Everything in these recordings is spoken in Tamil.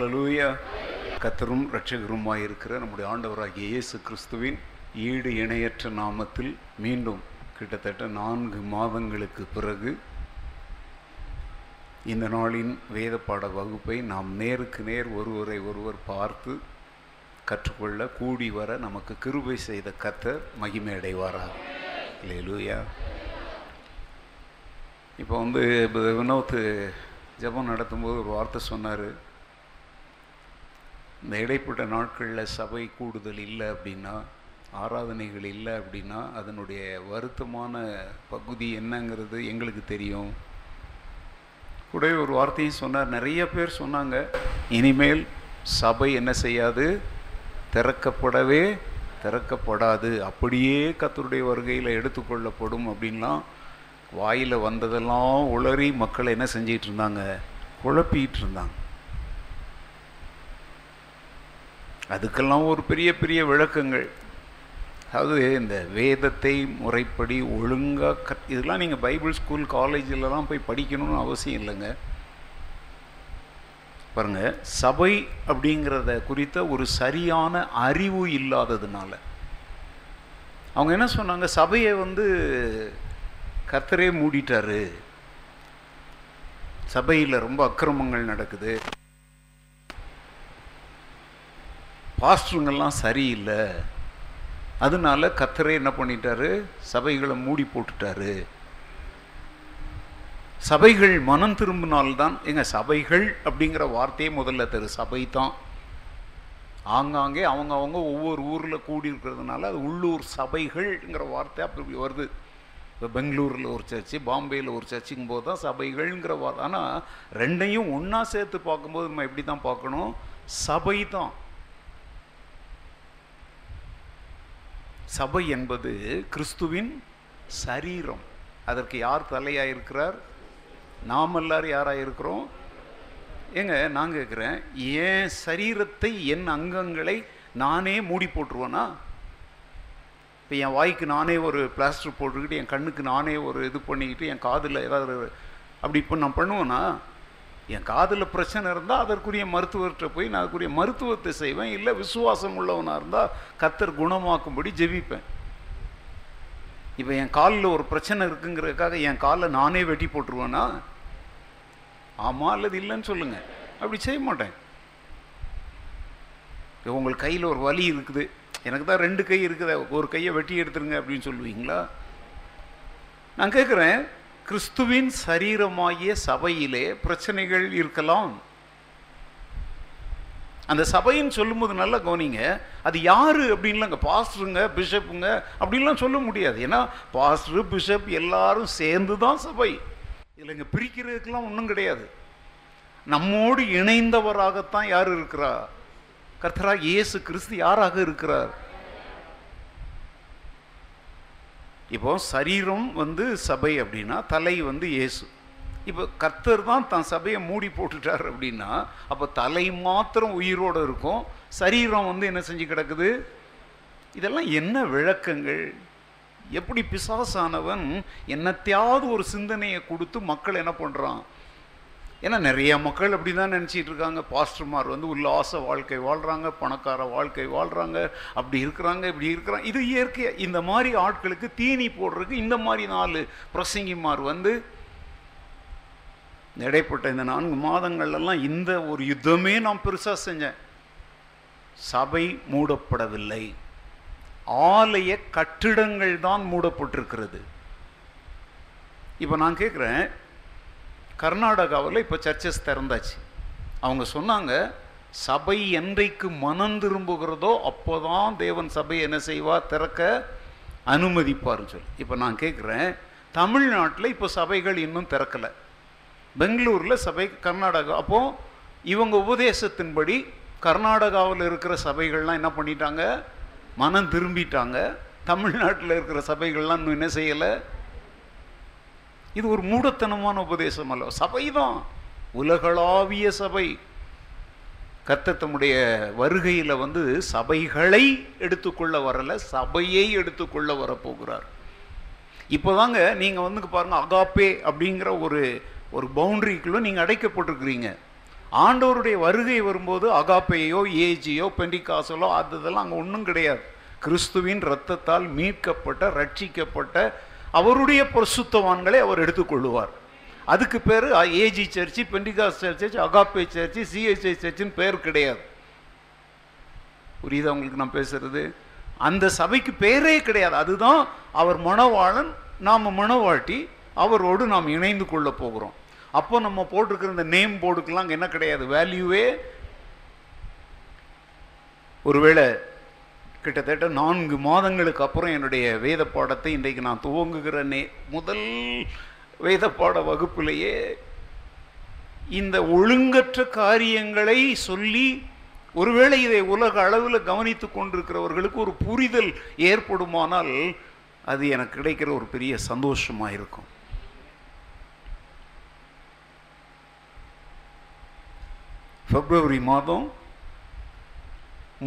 ஹலலூயா கத்தரும் இருக்கிற நம்முடைய ஆண்டவராகிய இயேசு கிறிஸ்துவின் ஈடு இணையற்ற நாமத்தில் மீண்டும் கிட்டத்தட்ட நான்கு மாதங்களுக்கு பிறகு இந்த நாளின் வேத பாட வகுப்பை நாம் நேருக்கு நேர் ஒருவரை ஒருவர் பார்த்து கற்றுக்கொள்ள கூடி வர நமக்கு கிருபை செய்த கத்தர் மகிமை அடைவாரா இல்லையா இப்போ வந்து இப்போ வினோத் ஜெபம் நடத்தும்போது ஒரு வார்த்தை சொன்னார். இந்த இடைப்பட்ட நாட்களில் சபை கூடுதல் இல்லை அப்படின்னா ஆராதனைகள் இல்லை அப்படின்னா அதனுடைய வருத்தமான பகுதி என்னங்கிறது எங்களுக்கு தெரியும். கூட ஒரு வார்த்தையும் சொன்னார் நிறைய பேர் சொன்னாங்க இனிமேல் சபை என்ன செய்யாது? திறக்கப்படவே திறக்கப்படாது. அப்படியே கத்தருடைய வருகையில் எடுத்துக்கொள்ளப்படும் அப்படின்லாம் வாயில் வந்ததெல்லாம் உளறி மக்களை என்ன செஞ்சிகிட்ருந்தாங்க இருந்தாங்க? இருந்தாங்க. அதுக்கெல்லாம் ஒரு பெரிய பெரிய விளக்கங்கள். அதாவது இந்த வேதத்தை முறைப்படி ஒழுங்காக கத் இதெல்லாம் நீங்கள் பைபிள் ஸ்கூல் காலேஜிலலாம் போய் படிக்கணும்னு அவசியம் இல்லைங்க. பாருங்க சபை அப்படிங்கிறத குறித்த ஒரு சரியான அறிவு இல்லாததுனால. அவங்க என்ன சொன்னாங்க? சபையை வந்து கத்தரே மூடிட்டாரு. சபையில் ரொம்ப அக்கிரமங்கள் நடக்குது. பாஸ்டருங்கள்லாம் சரியில்லை. அதனால கத்தரே என்ன பண்ணிட்டாரு? சபைகளை மூடி போட்டுட்டாரு. சபைகள் மனம் திரும்பினால்தான் எங்க சபைகள் அப்படிங்கிற வார்த்தையே முதல்ல தரு சபை தான். ஆங்காங்கே அவங்க அவங்க ஒவ்வொரு ஊரில் கூடி இருக்கிறதுனால அது உள்ளூர் சபைகள்ங்கிற வார்த்தை அப்படி வருது. இப்போ பெங்களூரில் ஒரு சர்ச்சு பாம்பேயில் ஒரு சர்ச்சுங்கும் போது தான் சபைகள்ங்கிற வார்த்தை. ஆனால் ரெண்டையும் ஒன்றா சேர்த்து பார்க்கும்போது நம்ம எப்படி தான் பார்க்கணும்? சபை தான். சபை என்பது கிறிஸ்துவின் சரீரம். அதற்கு யார் தலையாக இருக்கிறார் நாம் எல்லாரும் யாராக இருக்கிறோம் ஏங்க நான் கேட்குறேன் என் சரீரத்தை என் அங்கங்களை நானே மூடி போட்டுருவேனா? இப்போ என் வாய்க்கு நானே ஒரு பிளாஸ்டர் போட்டுக்கிட்டு என் கண்ணுக்கு நானே ஒரு இது பண்ணிக்கிட்டு என் காதில் ஏதாவது அப்படி இப்போ நான் பண்ணுவேன்னா என் காதில் பிரச்சனை இருந்தால் அதற்குரிய மருத்துவர்கிட்ட போய் நான் அதுக்குரிய மருத்துவத்தை செய்வேன். இல்லை விசுவாசம் உள்ளவனாக இருந்தால் கத்தர் குணமாக்கும்படி ஜெபிப்பேன். இப்போ என் காலில் ஒரு பிரச்சனை இருக்குங்கிறதுக்காக என் காலை நானே வெட்டி போட்டுருவேனா? ஆமாம் அல்லது இல்லைன்னு சொல்லுங்கள் அப்படி செய்ய மாட்டேன். இப்போ உங்களுக்கு கையில் ஒரு வலி இருக்குது. எனக்கு தான் ரெண்டு கை இருக்குது. ஒரு கையை வெட்டி எடுத்துருங்க அப்படின்னு சொல்லுவீங்களா? நான் கேட்குறேன் கிறிஸ்துவின் சரீரமாகிய சபையிலே பிரச்சனைகள் இருக்கலாம். அந்த சபைன்னு சொல்லும்போது நல்லா கவனிங்க அது யாரு அங்கே பாஸ்டருங்க பிஷப்புங்க அப்படின்லாம் சொல்ல முடியாது. ஏன்னா பாஸ்டர் பிஷப் எல்லாரும் சேர்ந்து தான் சபை இல்லைங்க பிரிக்கிறதுக்கெல்லாம் ஒன்றும் கிடையாது. நம்மோடு இணைந்தவராகத்தான் யார் இருக்கிறா கர்த்தராக இயேசு கிறிஸ்து யாராக இருக்கிறார்? இப்போ சரீரம் வந்து சபை அப்படின்னா தலை வந்து இயேசு. இப்போ கர்த்தர் தான் தன் சபையை மூடி போட்டுட்டார் அப்படின்னா அப்போ தலை மாத்திரம் உயிரோடு இருக்கும் சரீரம் வந்து என்ன செஞ்சு கிடக்குது? இதெல்லாம் என்ன விளக்கங்கள்? எப்படி பிசாசானவன் என்னத்தையாவது ஒரு சிந்தனையை கொடுத்து மக்கள் என்ன பண்ணுறான் ஏன்னா நிறைய மக்கள் அப்படி தான் நினச்சிட்டு இருக்காங்க. பாஸ்டர்மார் வந்து உல்லாச வாழ்க்கை வாழ்கிறாங்க பணக்கார வாழ்க்கை வாழ்கிறாங்க அப்படி இருக்கிறாங்க இப்படி இருக்கிறாங்க. இது இயற்கையாக இந்த மாதிரி ஆட்களுக்கு தீனி போடுறதுக்கு இந்த மாதிரி நாலு பிரசங்கிமார் வந்து இடைப்பட்ட இந்த நான்கு மாதங்கள்லாம் இந்த ஒரு யுத்தமே நான் பெருசாக செஞ்சேன். சபை மூடப்படவில்லை. ஆலய கட்டிடங்கள் தான் மூடப்பட்டிருக்கிறது. இப்போ நான் கேட்குறேன் கர்நாடகாவில் இப்போ சர்ச்சஸ் திறந்தாச்சு. அவங்க சொன்னாங்க சபை என்றைக்கு மனம் திரும்புகிறதோ அப்போ தான் தேவன் சபை என்ன செய்வார் திறக்க அனுமதிப்பார்னு சொல்லி. இப்போ நான் கேட்குறேன் தமிழ்நாட்டில் இப்போ சபைகள் இன்னும் திறக்கலை. பெங்களூரில் சபை கர்நாடகா அப்போது இவங்க உபதேசத்தின்படி கர்நாடகாவில் இருக்கிற சபைகள்லாம் என்ன பண்ணிட்டாங்க? மனம் திரும்பிட்டாங்க. தமிழ்நாட்டில் இருக்கிற சபைகள்லாம் இன்னும் என்ன செய்யலை? இது ஒரு மூடத்தனமான உபதேசம் அல்ல சபை தான் உலகளாவிய சபை. கத்தத்தமுடைய வருகையில் வந்து சபைகளை எடுத்துக்கொள்ள வரல சபையை எடுத்துக்கொள்ள வரப்போகிறார். இப்போதாங்க நீங்கள் வந்து பாருங்க அகாப்பே அப்படிங்கிற ஒரு ஒரு பவுண்டரிக்குள்ளே நீங்கள் அடைக்கப்பட்டிருக்கிறீங்க. ஆண்டவருடைய வருகை வரும்போது அகாப்பையோ ஏஜியோ பெண்டிகாசலோ அது இதெல்லாம் அங்கே ஒன்றும் கிடையாது. கிறிஸ்துவின் இரத்தத்தால் மீட்கப்பட்ட ரட்சிக்கப்பட்ட அவருடைய பிரசுத்தவான்களை அவர் எடுத்துக்கொள்ளுவார். அதுக்கு பேர் AG church Pentecost church Agape church CSI சர்ச்சுன்னு பேர் கிடையாது. புரியுதா உங்களுக்கு நான் பேசுறது? அந்த சபைக்கு பேரே கிடையாது. அதுதான் அவர் மனவாளன் நாம் மணவாட்டி அவரோடு நாம் இணைந்து கொள்ள போகிறோம். அப்போ நம்ம போட்டிருக்கிற இந்த நேம் போர்டுக்கெல்லாம் என்ன கிடையாது? வேல்யூவே ஒருவேளை கிட்டத்தட்ட நான்கு மாதங்களுக்கு அப்புறம் என்னுடைய வேத பாடத்தை இன்றைக்கு நான் துவங்குகிற நே முதல் வேத பாட வகுப்பிலேயே இந்த ஒழுங்கற்ற காரியங்களை சொல்லி ஒருவேளை இதை உலக அளவில் கவனித்து கொண்டிருக்கிறவர்களுக்கு ஒரு புரிதல் ஏற்படுமானால் அது எனக்கு கிடைக்கிற ஒரு பெரிய சந்தோஷமாக இருக்கும். பிப்ரவரி மாதம்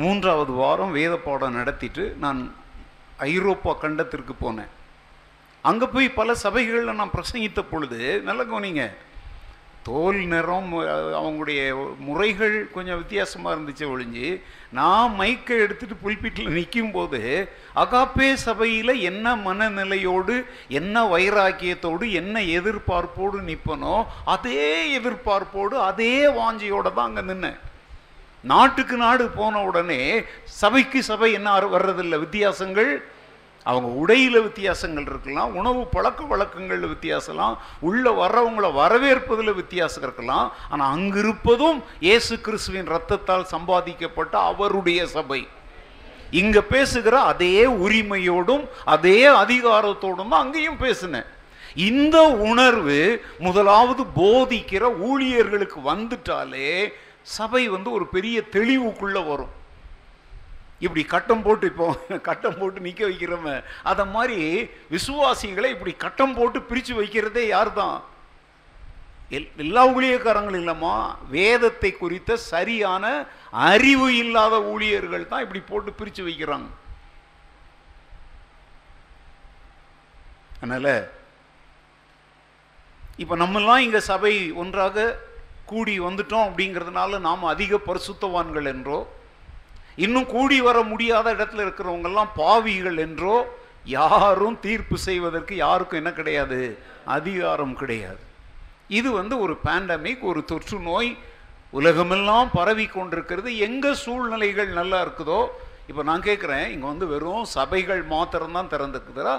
மூன்றாவது வாரம் வேத பாடம் நடத்திட்டு நான் ஐரோப்பா கண்டத்திற்கு போனேன். அங்கே போய் பல சபைகளில் நான் பிரசங்கித்த பொழுது நல்ல கவனிங்க தோல் நிறம் அவங்களுடைய முறைகள் கொஞ்சம் வித்தியாசமாக இருந்துச்சு ஒழிஞ்சு நான் மைக்கை எடுத்துட்டு புல்பீட்டில் நிற்கும் போது அகாப்பே சபையில் என்ன மனநிலையோடு என்ன வைராக்கியத்தோடு என்ன எதிர்பார்ப்போடு நிற்பனோ அதே எதிர்பார்ப்போடு அதே வாஞ்சியோடு தான் அங்கே நின்னேன். நாட்டுக்கு நாடு போன உடனே சபைக்கு சபை என்ன வர்றதில்லை? வித்தியாசங்கள்? அவங்க உடையில் வித்தியாசங்கள் இருக்கலாம் உணவு பழக்க வழக்கங்களில் வித்தியாசலாம் உள்ளே வர்றவங்கள வரவேற்பதில் வித்தியாசம் இருக்கலாம். ஆனால் அங்கு இருப்பதும் இயேசு கிறிஸ்துவின் ரத்தத்தால் சம்பாதிக்கப்பட்ட அவருடைய சபை. இங்கே பேசுகிற அதே உரிமையோடும் அதே அதிகாரத்தோடும் தான் அங்கேயும் பேசினேன். இந்த உணர்வு முதலாவது போதிக்கிற ஊழியர்களுக்கு வந்துட்டாலே சபை வந்து ஒரு பெரிய தெளிவுக்குள்ள வரும். இப்படி கட்டம் போட்டு இப்போ கட்டம் போட்டு நிற்க வைக்கிறவன் அதை மாதிரி விசுவாசிகளை இப்படி கட்டம் போட்டு பிரித்து வைக்கிறதே யார் தான் எல் எல்லா ஊழியக்காரங்களும் இல்லைம்மா வேதத்தை குறித்த சரியான அறிவு இல்லாத ஊழியர்கள் தான் இப்படி போட்டு பிரித்து வைக்கிறாங்க. அதனால இப்போ நம்மெல்லாம் இங்கே சபை ஒன்றாக கூடி வந்துட்டோம் அப்படிங்கிறதுனால நாம் அதிக பரிசுத்தவான்கள் என்றோ இன்னும் கூடி வர முடியாத இடத்துல இருக்கிறவங்கெல்லாம் பாவிகள் என்றோ யாரும் தீர்ப்பு செய்வதற்கு யாருக்கும் என்ன கிடையாது? அதிகாரம் கிடையாது. இது வந்து ஒரு பேண்டமிக் ஒரு தொற்று நோய் உலகமெல்லாம் பரவி கொண்டிருக்கிறது. எங்கே சூழ்நிலைகள் நல்லா இருக்குதோ இப்போ நான் கேட்குறேன் இங்கே வந்து வெறும் சபைகள் மாத்திரம்தான் திறந்துருக்குதா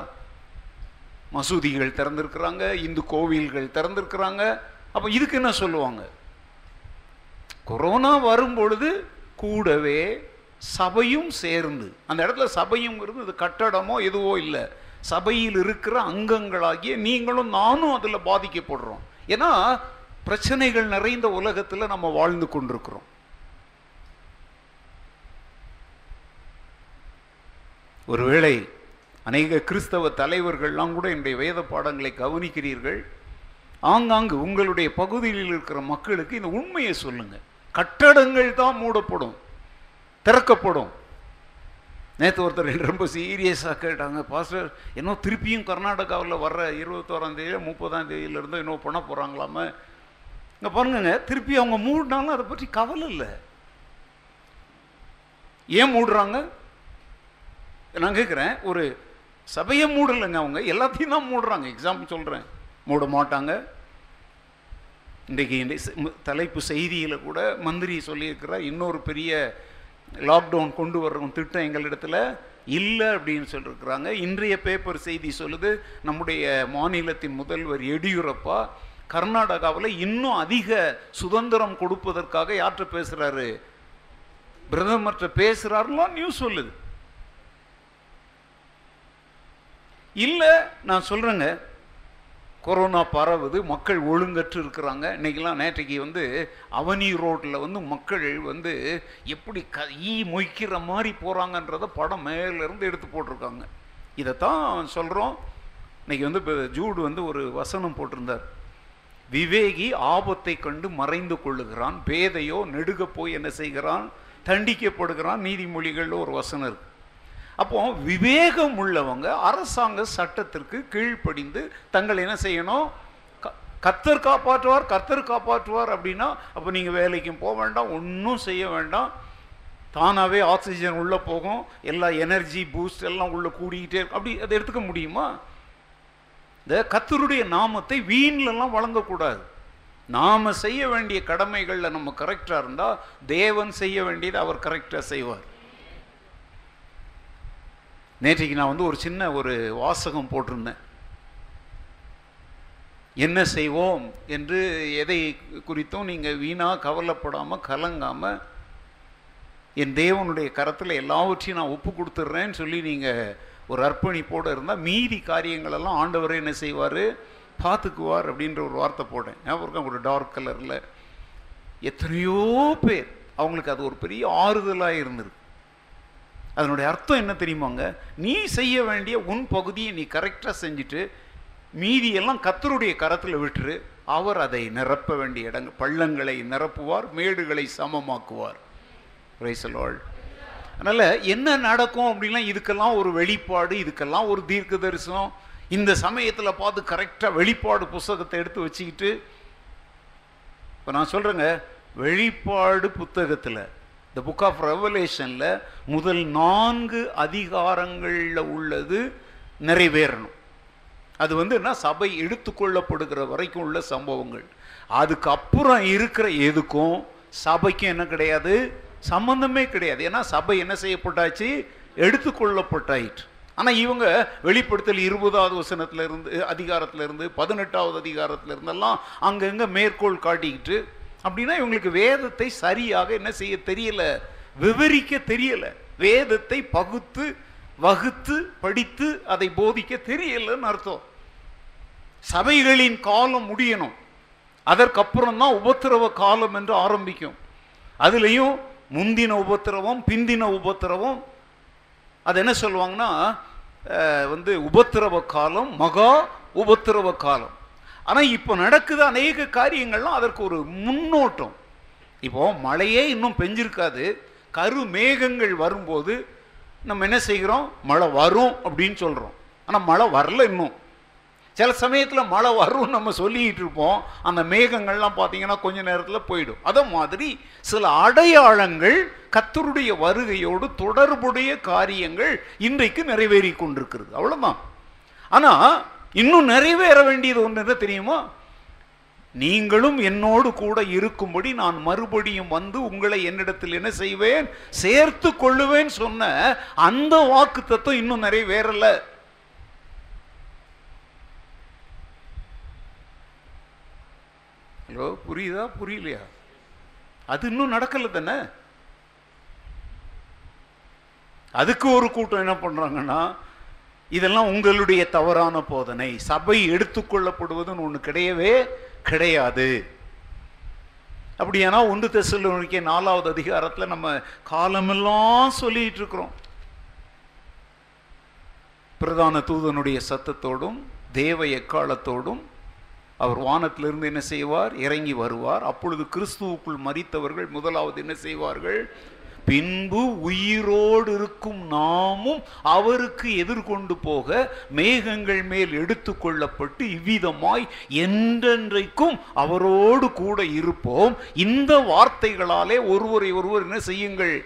மசூதிகள் திறந்துருக்குறாங்க இந்து கோவில்கள் திறந்துருக்குறாங்க. அப்போ இதுக்கு என்ன சொல்லுவாங்க? கொரோனா வரும் பொழுது கூடவே சபையும் சேர்ந்து அந்த இடத்துல சபையுங்கிறது இது கட்டடமோ எதுவோ இல்லை சபையில் இருக்கிற அங்கங்களாகிய நீங்களும் நானும் அதில் பாதிக்கப்படுறோம். ஏன்னா பிரச்சனைகள் நிறைந்த உலகத்தில் நம்ம வாழ்ந்து கொண்டிருக்கிறோம். ஒருவேளை அநேக கிறிஸ்தவ தலைவர்கள்லாம் கூட என்னுடைய வேத பாடங்களை கவனிக்கிறீர்கள் ஆங்காங்கு உங்களுடைய பகுதியில் இருக்கிற மக்களுக்கு இந்த உண்மையை சொல்லுங்கள் கட்டடங்கள் தான் மூடப்படும் திறக்கப்படும். நேற்று ஒருத்தர் ரொம்ப சீரியஸாக கேட்டாங்க. பாஸ்டர் இன்னும் திருப்பியும் கர்நாடகாவில் வர்ற இருபத்தோராம் தேதி முப்பதாம் இன்னும் பண்ண போகிறாங்களாமே இங்கே பாருங்க திருப்பி அவங்க மூடினாலும் அதை பற்றி கவலை இல்லை. ஏன் மூடுறாங்க? நான் கேட்குறேன் ஒரு சபையை மூடலைங்க அவங்க எல்லாத்தையும் தான் மூடுறாங்க. எக்ஸாம்பிள் சொல்கிறேன் மூட மாட்டாங்க. இன்றைக்கு இந்த தலைப்பு செய்தியில் கூட மந்திரி சொல்லியிருக்கிறார் இன்னொரு பெரிய லாக்டவுன் கொண்டு வர்றோம் திட்டம் எங்களிடத்தில் இல்லை அப்படின்னு சொல்லியிருக்கிறாங்க இன்றைய பேப்பர் செய்தி சொல்லுது நம்முடைய மாநிலத்தின் முதல்வர் எடியூரப்பா கர்நாடகாவில் இன்னும் அதிக சுதந்திரம் கொடுப்பதற்காக யார்கிட்ட பேசுகிறாரு பிரதமர்கிட்ட பேசுகிறாருலாம் நியூஸ் சொல்லுது. இல்லை நான் சொல்கிறேங்க கொரோனா பரவுது மக்கள் ஒழுங்கற்று இருக்கிறாங்க. இன்றைக்கெலாம் நேற்றைக்கு வந்து அவனி ரோட்டில் வந்து மக்கள் வந்து எப்படி க ஈ மொய்க்கிற மாதிரி போகிறாங்கன்றத படம் மேலேருந்து எடுத்து போட்டிருக்காங்க. இதைத்தான் சொல்கிறோம் இன்னைக்கு வந்து இப்போ ஜூடு வந்து ஒரு வசனம் போட்டிருந்தார். விவேகி ஆபத்தை கண்டு மறைந்து கொள்ளுகிறான். பேதையோ நெடுக போய் என்ன செய்கிறான்? தண்டிக்கப்படுகிறான். நீதிமொழிகளில் ஒரு வசனம் இருக்குது அப்போ விவேகம் உள்ளவங்க அரசாங்க சட்டத்திற்கு கீழ்ப்படிந்து தங்கள் என்ன செய்யணும்? க- காப்பாற்றுவார் கர்த்தர் காப்பாற்றுவார் அப்படின்னா அப்போ நீங்கள் வேலைக்கும் போக வேண்டாம் ஒன்றும் செய்ய வேண்டாம். தானாகவே ஆக்சிஜன் உள்ளே போகும் எல்லா எனர்ஜி பூஸ்ட் எல்லாம் உள்ளே கூடிக்கிட்டே இருக்கும். அப்படி அதை எடுத்துக்க முடியுமா? இந்த கத்தருடைய நாமத்தை வீண்லலாம் வழங்கக்கூடாது. நாம் செய்ய வேண்டிய கடமைகளில் நம்ம கரெக்டாக இருந்தால் தேவன் செய்ய வேண்டியதை அவர் கரெக்டாக செய்வார். நேற்றைக்கு நான் வந்து ஒரு சின்ன ஒரு வாசகம் போட்டிருந்தேன். என்ன செய்வோம் என்று எதை குறித்தும் நீங்கள் வீணாக கவலைப்படாமல் கலங்காமல் என் தேவனுடைய கரத்தில் எல்லாவற்றையும் நான் ஒப்பு கொடுத்துட்றேன்னு சொல்லி நீங்கள் ஒரு அர்ப்பணிப்போடு இருந்தால் மீதி காரியங்களெல்லாம் ஆண்டவரே என்ன செய்வார்? பார்த்துக்குவார் அப்படின்ற ஒரு வார்த்தை போட்டேன். ஞாபகம் ஒரு டார்க் கலரில் எத்தனையோ பேர். அவங்களுக்கு அது ஒரு பெரிய ஆறுதலாக இருந்திருக்கு. அதனுடைய அர்த்தம் என்ன தெரியுமாங்க நீ செய்ய வேண்டிய உன் பகுதியை நீ கரெக்டாக செஞ்சுட்டு மீதியெல்லாம் கத்தருடைய கரத்தில் விட்டுரு. அவர் அதை நிரப்ப வேண்டிய இடங்கள் பள்ளங்களை நிரப்புவார் மேடுகளை சமமாக்குவார். ரைசலாள் அதனால் என்ன நடக்கும் அப்படின்னா இதுக்கெல்லாம் ஒரு வெளிப்பாடு இதுக்கெல்லாம் ஒரு தீர்க்க தரிசனம் இந்த சமயத்தில் பார்த்து கரெக்டாக வெளிப்பாடு புஸ்தகத்தை எடுத்து வச்சுக்கிட்டு இப்போ நான் சொல்கிறேங்க வெளிப்பாடு புத்தகத்தில் இந்த புக் ஆஃப் ரெவலேஷனில் முதல் நான்கு அதிகாரங்களில் உள்ளது நிறைவேறணும். அது வந்து என்ன? சபை எடுத்துக்கொள்ளப்படுகிற வரைக்கும் உள்ள சம்பவங்கள். அதுக்கப்புறம் இருக்கிற எதுக்கும் சபைக்கும் என்ன கிடையாது? சம்பந்தமே கிடையாது. ஏன்னா சபை என்ன செய்யப்பட்டாச்சு? எடுத்துக்கொள்ளப்பட்டாயிற்று. ஆனால் இவங்க வெளிப்படுத்தல் இருபதாவது வசனத்துல இருந்து அதிகாரத்துல இருந்து பதினெட்டாவது அதிகாரத்துல இருந்தெல்லாம் அங்கங்கே மேற்கோள் காட்டிக்கிட்டு அப்படின்னா இவங்களுக்கு வேதத்தை சரியாக என்ன செய்ய தெரியல? விவரிக்க தெரியல. வேதத்தை பகுத்து வகுத்து படித்து அதை போதிக்க தெரியலன்னு அர்த்தம். சபைகளின் காலம் முடியணும். அதற்கப்புறம் தான் உபத்திரவ காலம் என்று ஆரம்பிக்கும். அதுலேயும் முந்தின உபத்திரவம் பிந்தின உபத்திரவம் அது என்ன சொல்லுவாங்கன்னா வந்து உபத்திரவ காலம் மகா உபத்திரவ காலம். ஆனால் இப்போ நடக்குது அநேக காரியங்கள்லாம் அதற்கு ஒரு முன்னோட்டம். இப்போ மழையே இன்னும் பெஞ்சிருக்காது. கரு மேகங்கள் வரும்போது நம்ம என்ன செய்கிறோம்? மழை வரும் அப்படின்னு சொல்கிறோம் ஆனால் மழை வரல இன்னும். சில சமயத்தில் மழை வரும்னு நம்ம சொல்லிக்கிட்டு இருப்போம். அந்த மேகங்கள்லாம் பார்த்தீங்கன்னா கொஞ்ச நேரத்தில் போயிடும். அதே மாதிரி சில அடையாளங்கள் கத்தருடைய வருகையோடு தொடர்புடைய காரியங்கள் இன்றைக்கு நிறைவேறி கொண்டிருக்கிறது. அவ்வளோதான் ஆனால் இன்னும் நிறைவேற வேண்டியது ஒன்று என்ன தெரியுமா? நீங்களும் என்னோடு கூட இருக்கும்படி நான் மறுபடியும் வந்து உங்களை என்னிடத்தில் என்ன செய்வேன்? சேர்த்து கொள்ளுவேன் சொன்ன அந்த வாக்கு தத்துவம் இன்னும் நிறைவேறல. ஹலோ புரியுதா? புரியலையா? அது இன்னும் நடக்கல தானே? அதுக்கு ஒரு கூட்டம் என்ன பண்றாங்கன்னா இதெல்லாம் உங்களுடைய தவறான போதனை. சபை எடுத்துக்கொள்ளப்படுவதுன்னு ஒன்று கிடையவே கிடையாது. அப்படியானா ஒன்று தெசலோனிக்கே நாலாவது அதிகாரத்தில் நம்ம காலமெல்லாம் சொல்லிட்டு இருக்கிறோம் பிரதான தூதனுடைய சத்தத்தோடும் தேவ எக்காலத்தோடும் அவர் வானத்திலிருந்து என்ன செய்வார்? இறங்கி வருவார். அப்பொழுது கிறிஸ்துவுக்குள் மறித்தவர்கள் முதலாவது என்ன செய்வார்கள்? பின்பு உயிரோடு இருக்கும் நாமும் அவருக்கு எதிர்கொண்டு போக மேகங்கள் மேல் எடுத்துக்கொள்ளப்பட்டு இவ்விதமாய் என்றென்றைக்கும் அவரோடு கூட இருப்போம். இந்த வார்த்தைகளாலே ஒருவரை ஒருவர் என்ன செய்யுங்கள்?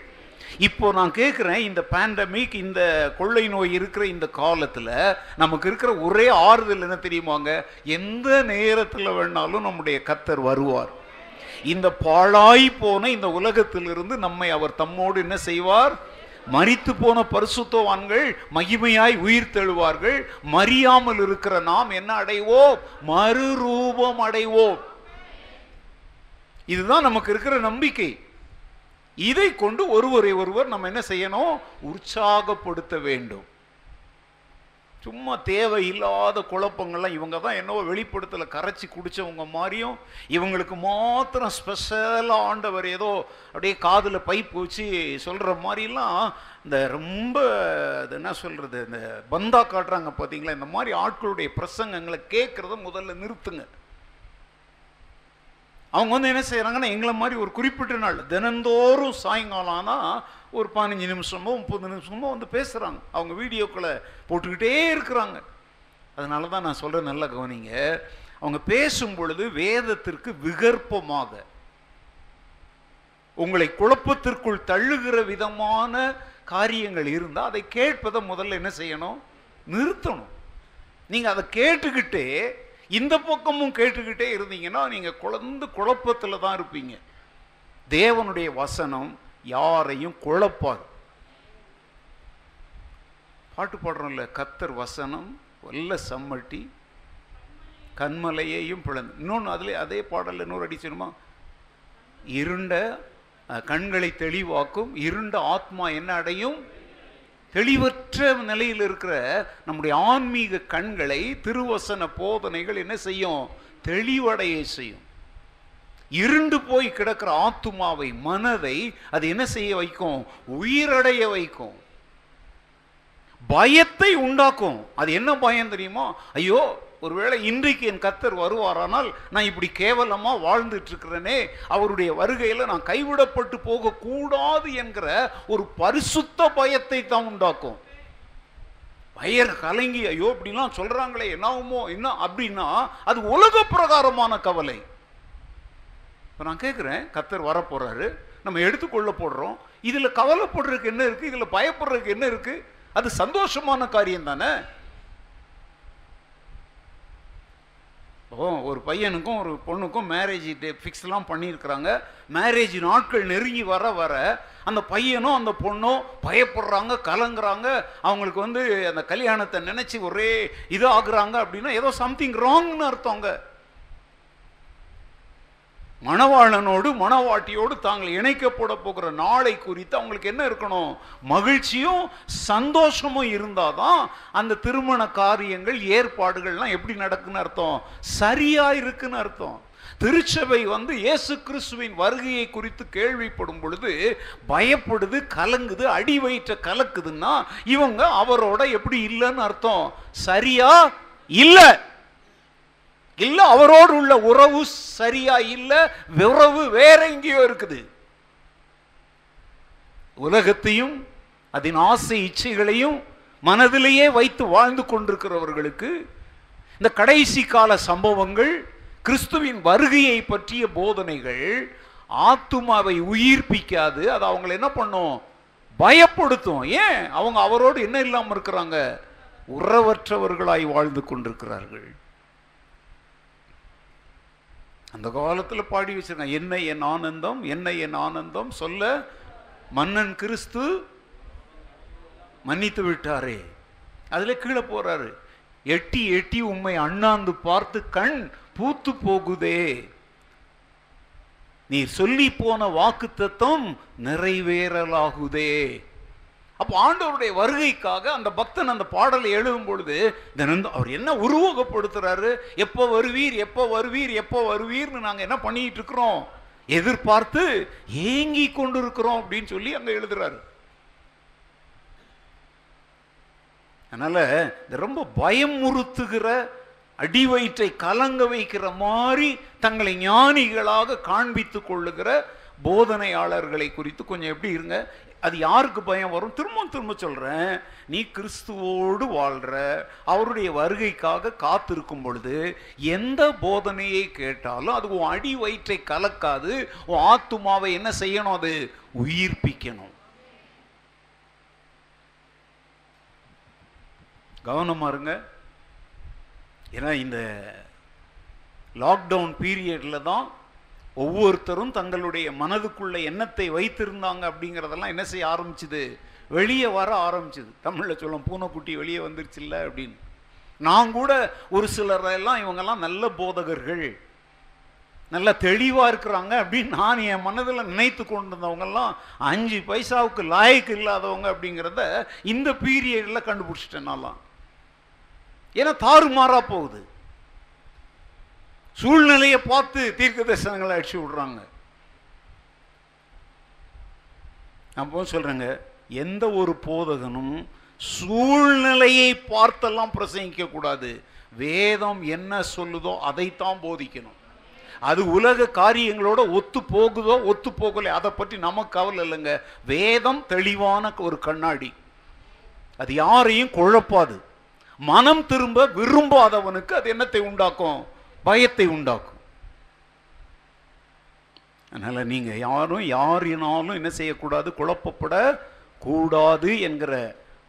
இப்போ நான் கேட்குறேன் இந்த பேண்டமிக் இந்த கொள்ளை நோய் இருக்கிற இந்த காலத்தில் நமக்கு இருக்கிற ஒரே ஆறுதல் என்ன தெரியுமாங்க? எந்த நேரத்தில் வேணாலும் நம்முடைய கத்தர் வருவார். இந்த பாழாய் போன இந்த உலகத்திலிருந்து நம்மை அவர் தம்மோடு என்ன செய்வார்? மறித்து போன பரிசுத்தவான்கள் மகிமையாய் உயிர் தெழுவார்கள். மறியாமல் இருக்கிற நாம் என்ன அடைவோம்? மறுரூபம் அடைவோம். இதுதான் நமக்கு இருக்கிற நம்பிக்கை. இதை கொண்டு ஒருவரை ஒருவர் நம்ம என்ன செய்யணும்? உற்சாகப்படுத்த வேண்டும். சும்மா தேவையில்லாத குழப்பங்கள்லாம் இவங்க தான் என்னவோ வெளிப்படுத்தல கரைச்சி குடிச்சவங்க மாதிரியும் இவங்களுக்கு மாத்திரம் ஸ்பெஷலாக ஆண்டவர் ஏதோ அப்படியே காதில் பைப் வச்சு சொல்கிற மாதிரிலாம் இந்த ரொம்ப அது என்ன சொல்கிறது இந்த பந்தா காட்டுறாங்க பார்த்தீங்களா இந்த மாதிரி ஆட்களுடைய பிரசங்கங்களை கேட்குறத முதல்ல நிறுத்துங்க. அவங்க வந்து என்ன செய்கிறாங்கன்னா எங்களை மாதிரி ஒரு குறிப்பிட்ட நாள் தினந்தோறும் சாயங்காலம் ஆனால் ஒரு பதினஞ்சு நிமிஷமோ முப்பது நிமிஷமோ வந்து பேசுகிறாங்க அவங்க வீடியோக்களை போட்டுக்கிட்டே இருக்கிறாங்க. அதனால தான் நான் சொல்கிறேன் நல்லா கவனிங்க. அவங்க பேசும் பொழுது வேதத்திற்கு விகற்பமாக உங்களை குழப்பத்திற்குள் தள்ளுகிற விதமான காரியங்கள் இருந்தால் அதை கேட்பதை முதல்ல என்ன செய்யணும்? நிறுத்தணும். நீங்கள் அதை கேட்டுக்கிட்டே இந்த பக்கமும் கேட்டுக்கிட்டே இருந்தீங்கன்னா நீங்கள் குழந்து குழப்பத்தில் தான் இருப்பீங்க. தேவனுடைய வசனம் யாரையும் குழப்பாது. பாட்டு பாடுறோம்ல கத்தர் வசனம் வல்ல சம்மட்டி கண்மலையையும் பிளந்து. இன்னொன்று அதில் அதே பாடலில் இன்னொரு அடிச்சிருமா இருண்ட கண்களை தெளிவாக்கும் இருண்ட ஆத்மா என்ன அடையும்? தெளிவற்ற நிலையில் இருக்கிற நம்முடைய ஆன்மீக கண்களை திருவசன போதனைகள் என்ன செய்யும்? தெளிவடைய செய்யும். இருண்டு போய் கிடக்கிற ஆத்துமாவை மனதை அது என்ன செய்ய வைக்கும்? உயிரடைய வைக்கும். பயத்தை உண்டாக்கும். அது என்ன பயம் தெரியுமா? ஐயோ ஒருவேளை இன்றைக்கு என் கத்தர் வருவாரானால் நான் இப்படி கேவலமா வாழ்ந்துட்டு இருக்கிறேனே அவருடைய வருகையில நான் கைவிடப்பட்டு போக கூடாது என்கிற ஒரு பரிசுத்த பயத்தை தான் உண்டாக்கும். பயர் கலங்கி ஐயோ இப்படிலாம் சொல்றாங்களே என்னாகுமோ என்ன? அப்படின்னா அது உலக பிரகாரமான கவலை. இப்போ நான் கேட்குறேன் கத்தர் வரப்போகிறாரு நம்ம எடுத்துக்கொள்ள போடுறோம். இதில் கவலைப்படுறதுக்கு என்ன இருக்குது இதில் பயப்படுறதுக்கு என்ன இருக்குது அது சந்தோஷமான காரியம் தானே? ஓ ஒரு பையனுக்கும் ஒரு பொண்ணுக்கும் மேரேஜ் டே ஃபிக்ஸ்லாம் பண்ணியிருக்கிறாங்க. மேரேஜ் நாட்கள் நெருங்கி வர வர அந்த பையனும் அந்த பொண்ணும் பயப்படுறாங்க கலங்குறாங்க. அவங்களுக்கு வந்து அந்த கல்யாணத்தை நினச்சி ஒரே இது ஆகுறாங்க அப்படின்னா ஏதோ சம்திங் ராங்னு அர்த்தங்க மணவாளனோடு மணவாட்டியோடு தாங்கள் இணைக்கப்பட போகிற நாளை குறித்து அவங்களுக்கு என்ன இருக்கணும்? மகிழ்ச்சியும் சந்தோஷமும் இருந்தாதான் அந்த திருமண காரியங்கள் ஏற்பாடுகள்லாம் எப்படி நடக்குன்னு அர்த்தம்? சரியா இருக்குன்னு அர்த்தம். திருச்சபை வந்து இயேசு கிறிஸ்துவின் வருகையை குறித்து கேள்விப்படும் பொழுது பயப்படுது கலங்குது அடி வயிற்ற கலக்குதுன்னா இவங்க அவரோட எப்படி இல்லைன்னு அர்த்தம்? சரியா? இல்லை. இல்லை அவரோடு உள்ள உறவு சரியா இல்லை உறவு வேற எங்கேயோ இருக்குது. உலகத்தையும் அதன் ஆசை இச்சைகளையும் மனதிலேயே வைத்து வாழ்ந்து கொண்டிருக்கிறவர்களுக்கு இந்த கடைசி கால சம்பவங்கள் கிறிஸ்துவின் வருகையை பற்றிய போதனைகள் ஆத்துமாவை உயிர்ப்பிக்காது. அது அவங்களை என்ன பண்ணும்? பயப்படுத்தும். ஏன்? அவங்க அவரோடு என்ன இல்லாமல் இருக்கிறாங்க? உறவற்றவர்களாய் வாழ்ந்து கொண்டிருக்கிறார்கள். அந்த காலத்தில் பாடி வச்சிருக்காங்க. என்ன என் ஆனந்தம் என்ன என் ஆனந்தம் சொல்ல மன்னன் கிறிஸ்து மன்னித்து விட்டாரே. அதுல கீழே போறாரு. எட்டி எட்டி உம்மை அண்ணாந்து பார்த்து கண் பூத்து போகுதே. நீ சொல்லி போன வாக்கு தத்துவம் நிறைவேறலாகுதே. அப்போ ஆண்டவருடைய வருகைக்காக அந்த பக்தன் அந்த பாடலை எழுதும் பொழுது தினந்து அவர் என்ன உருவகப்படுத்துறாரு? எப்போ வருவீர் எப்போ வருவீர் எப்போ வருவீர்னு நாங்கள் என்ன பண்ணிட்டு இருக்கிறோம்? எதிர்பார்த்து ஏங்கி கொண்டிருக்கிறோம் அப்படின்னு சொல்லி அங்கே எழுதுறாரு. அதனால இது ரொம்ப பயமுறுத்துகிற அடி வயிற்றை கலங்க வைக்கிற மாதிரி தங்களை ஞானிகளாக காண்பித்துக் கொள்ளுகிற போதனையாளர்களை குறித்து கொஞ்சம் எப்படி இருங்க. அது யாருக்கு பயம் வரும்? திரும்ப திரும்ப சொல்கிறேன் நீ கிறிஸ்துவோடு வாழ்கிற அவருடைய வருகைக்காக காத்திருக்கும் பொழுது எந்த போதனையை கேட்டாலும் அது உன் அடி வயிற்றை கலக்காது. உன் ஆத்துமாவை என்ன செய்யணும் அது? உயிர்ப்பிக்கணும். கவனமாக இருங்க. ஏன்னா இந்த லாக்டவுன் பீரியடில் தான் ஒவ்வொருத்தரும் தங்களுடைய மனதுக்குள்ள எண்ணத்தை வைத்திருந்தாங்க அப்படிங்கிறதெல்லாம் என்ன செய்ய ஆரம்பிச்சுது? வெளியே வர ஆரம்பிச்சுது. தமிழில் சொல்லும் பூனைக்குட்டி வெளியே வந்துருச்சுல்ல அப்படின்னு. நான் கூட ஒரு சிலரெல்லாம் இவங்கெல்லாம் நல்ல போதகர்கள் நல்ல தெளிவாக இருக்கிறாங்க அப்படின்னு நான் என் மனதில் நினைத்து கொண்டிருந்தவங்கெல்லாம் அஞ்சு பைசாவுக்கு லாயக்கு இல்லாதவங்க அப்படிங்கிறத இந்த பீரியடில் கண்டுபிடிச்சிட்டேன் நான்லாம். ஏன்னா தாறுமாறாக போகுது. சூழ்நிலையை பார்த்து தீர்க்க தரிசனங்களை அடிச்சு விடுறாங்க. அப்போ சொல்கிறேங்க சொல்றேங்க எந்த ஒரு போதகனும் சூழ்நிலையை பார்த்தெல்லாம் பிரசங்கிக்க கூடாது. வேதம் என்ன சொல்லுதோ அதைத்தான் போதிக்கணும். அது உலக காரியங்களோட ஒத்து போகுதோ ஒத்து போகலை அதை பற்றி நமக்கு கவலை இல்லைங்க. வேதம் தெளிவான ஒரு கண்ணாடி. அது யாரையும் குழப்பாது. மனம் திரும்ப விரும்பாதவனுக்கு அது என்னத்தை உண்டாக்கும்? பயத்தை உண்டாக்கும். அதனால நீங்க யாரும் யாரினாலும் என்ன செய்யக்கூடாது? குழப்பப்பட கூடாது என்கிற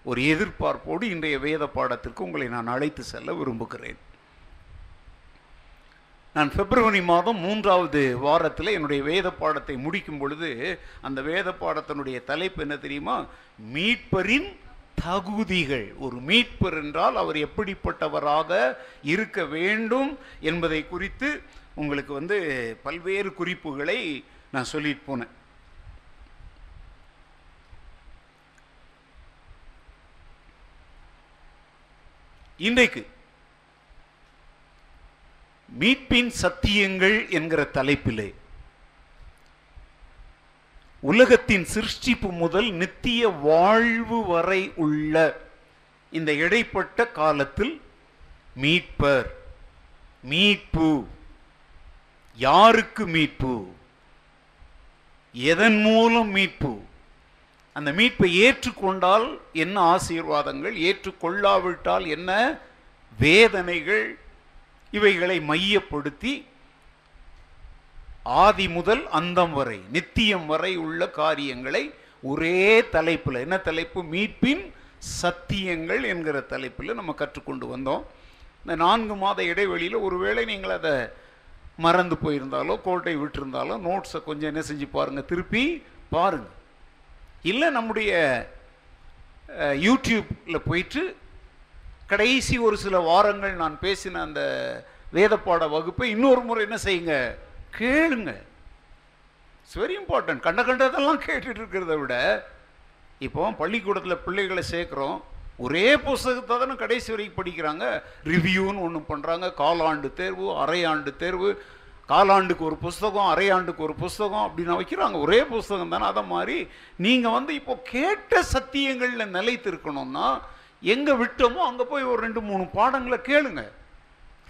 ஒரு எதிர்பார்ப்போடு இன்றைய வேத பாடத்திற்கு உங்களை நான் அழைத்து செல்ல விரும்புகிறேன். நான் பிப்ரவரி மாதம் மூன்றாவது வாரத்தில் என்னுடைய வேத பாடத்தை முடிக்கும் பொழுது அந்த வேத பாடத்தினுடைய தலைப்பு என்ன தெரியுமா? மீட்பரின் தகுதிகள். ஒரு மீட்பர் என்றால் அவர் எப்படிப்பட்டவராக இருக்க வேண்டும் என்பதை குறித்து உங்களுக்கு வந்து பல்வேறு குறிப்புகளை நான் சொல்லிட்டு போனேன். இன்றைக்கு மீட்பின் சத்தியங்கள் என்கிற தலைப்பிலே உலகத்தின் சிருஷ்டிப்பு முதல் நித்திய வாழ்வு வரை உள்ள இந்த இடைப்பட்ட காலத்தில் மீட்பர் மீட்பு. யாருக்கு மீட்பு? எதன் மூலம் மீட்பு? அந்த மீட்பை ஏற்றுக்கொண்டால் என்ன ஆசீர்வாதங்கள்? ஏற்றுக்கொள்ளாவிட்டால் என்ன வேதனைகள்? இவைகளை மையப்படுத்தி ஆதி முதல் அந்தம் வரை நித்தியம் வரை உள்ள காரியங்களை ஒரே தலைப்பில் என்ன தலைப்பு? மீட்பின் சத்தியங்கள் என்கிற தலைப்பில் நம்ம கற்றுக்கொண்டு வந்தோம். இந்த நான்கு மாத இடைவெளியில் ஒருவேளை நீங்கள் அதை மறந்து போயிருந்தாலோ கோட்டை விட்டிருந்தாலோ நோட்ஸை கொஞ்சம் என்ன செஞ்சு பாருங்கள் திருப்பி பாருங்கள் இல்லை நம்முடைய யூடியூப்பில் போயிட்டு கடைசி ஒரு சில வாரங்கள் நான் பேசின அந்த வேதப்பாட வகுப்பை இன்னொரு முறை என்ன செய்யுங்க? கேளுங்க. இட்ஸ் வெரி இம்பார்ட்டன்ட் கண்ட கண்டதெல்லாம் கேட்டுட்டு இருக்கிறத விட இப்போ பள்ளிக்கூடத்தில் பிள்ளைகளை சேர்க்குறோம். ஒரே புஸ்தகத்தை தானே கடைசி வரைக்கும் படிக்கிறாங்க. ரிவ்யூன்னு ஒன்று பண்ணுறாங்க காலாண்டு தேர்வு அரையாண்டு தேர்வு. காலாண்டுக்கு ஒரு புஸ்தகம் அரையாண்டுக்கு ஒரு புஸ்தகம் அப்படின்னு வைக்கிறாங்க. ஒரே புஸ்தகம் தானே. அதை மாதிரி நீங்கள் வந்து இப்போ கேட்ட சத்தியங்களில் நிலைத்திருக்கணும்னா எங்கே விட்டோமோ அங்கே போய் ஒரு ரெண்டு மூணு பாடங்களை கேளுங்கள்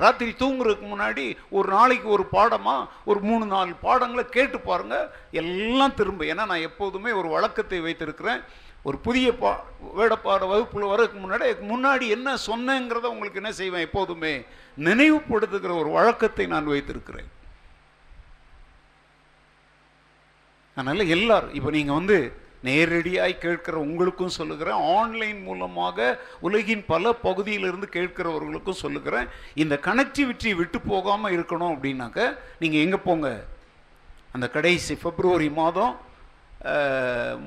ராத்திரி தூங்குறதுக்கு முன்னாடி ஒரு நாளைக்கு ஒரு பாடமாக ஒரு மூணு நாலு பாடங்களை கேட்டு பாருங்கள் எல்லாம் திரும்ப. ஏன்னா நான் எப்போதுமே ஒரு வழக்கத்தை வைத்திருக்கிறேன். ஒரு புதிய பா வேடப்பாட வகுப்பில் வரதுக்கு முன்னாடி முன்னாடி என்ன சொன்னேங்கிறத உங்களுக்கு என்ன செய்வேன்? எப்போதுமே நினைவுபடுத்துகிற ஒரு வழக்கத்தை நான் வைத்திருக்கிறேன். அதனால் எல்லாரும் இப்போ நீங்கள் வந்து நேரடியாய் கேட்கிற உங்களுக்கும் சொல்லுகிறேன். ஆன்லைன் மூலமாக உலகின் பல பகுதியிலிருந்து கேட்கிறவர்களுக்கும் சொல்லுகிறேன். இந்த கனெக்டிவிட்டி விட்டு போகாமல் இருக்கணும் அப்படின்னாக்க நீங்கள் எங்கே போங்க? அந்த கடைசி பிப்ரவரி மாதம்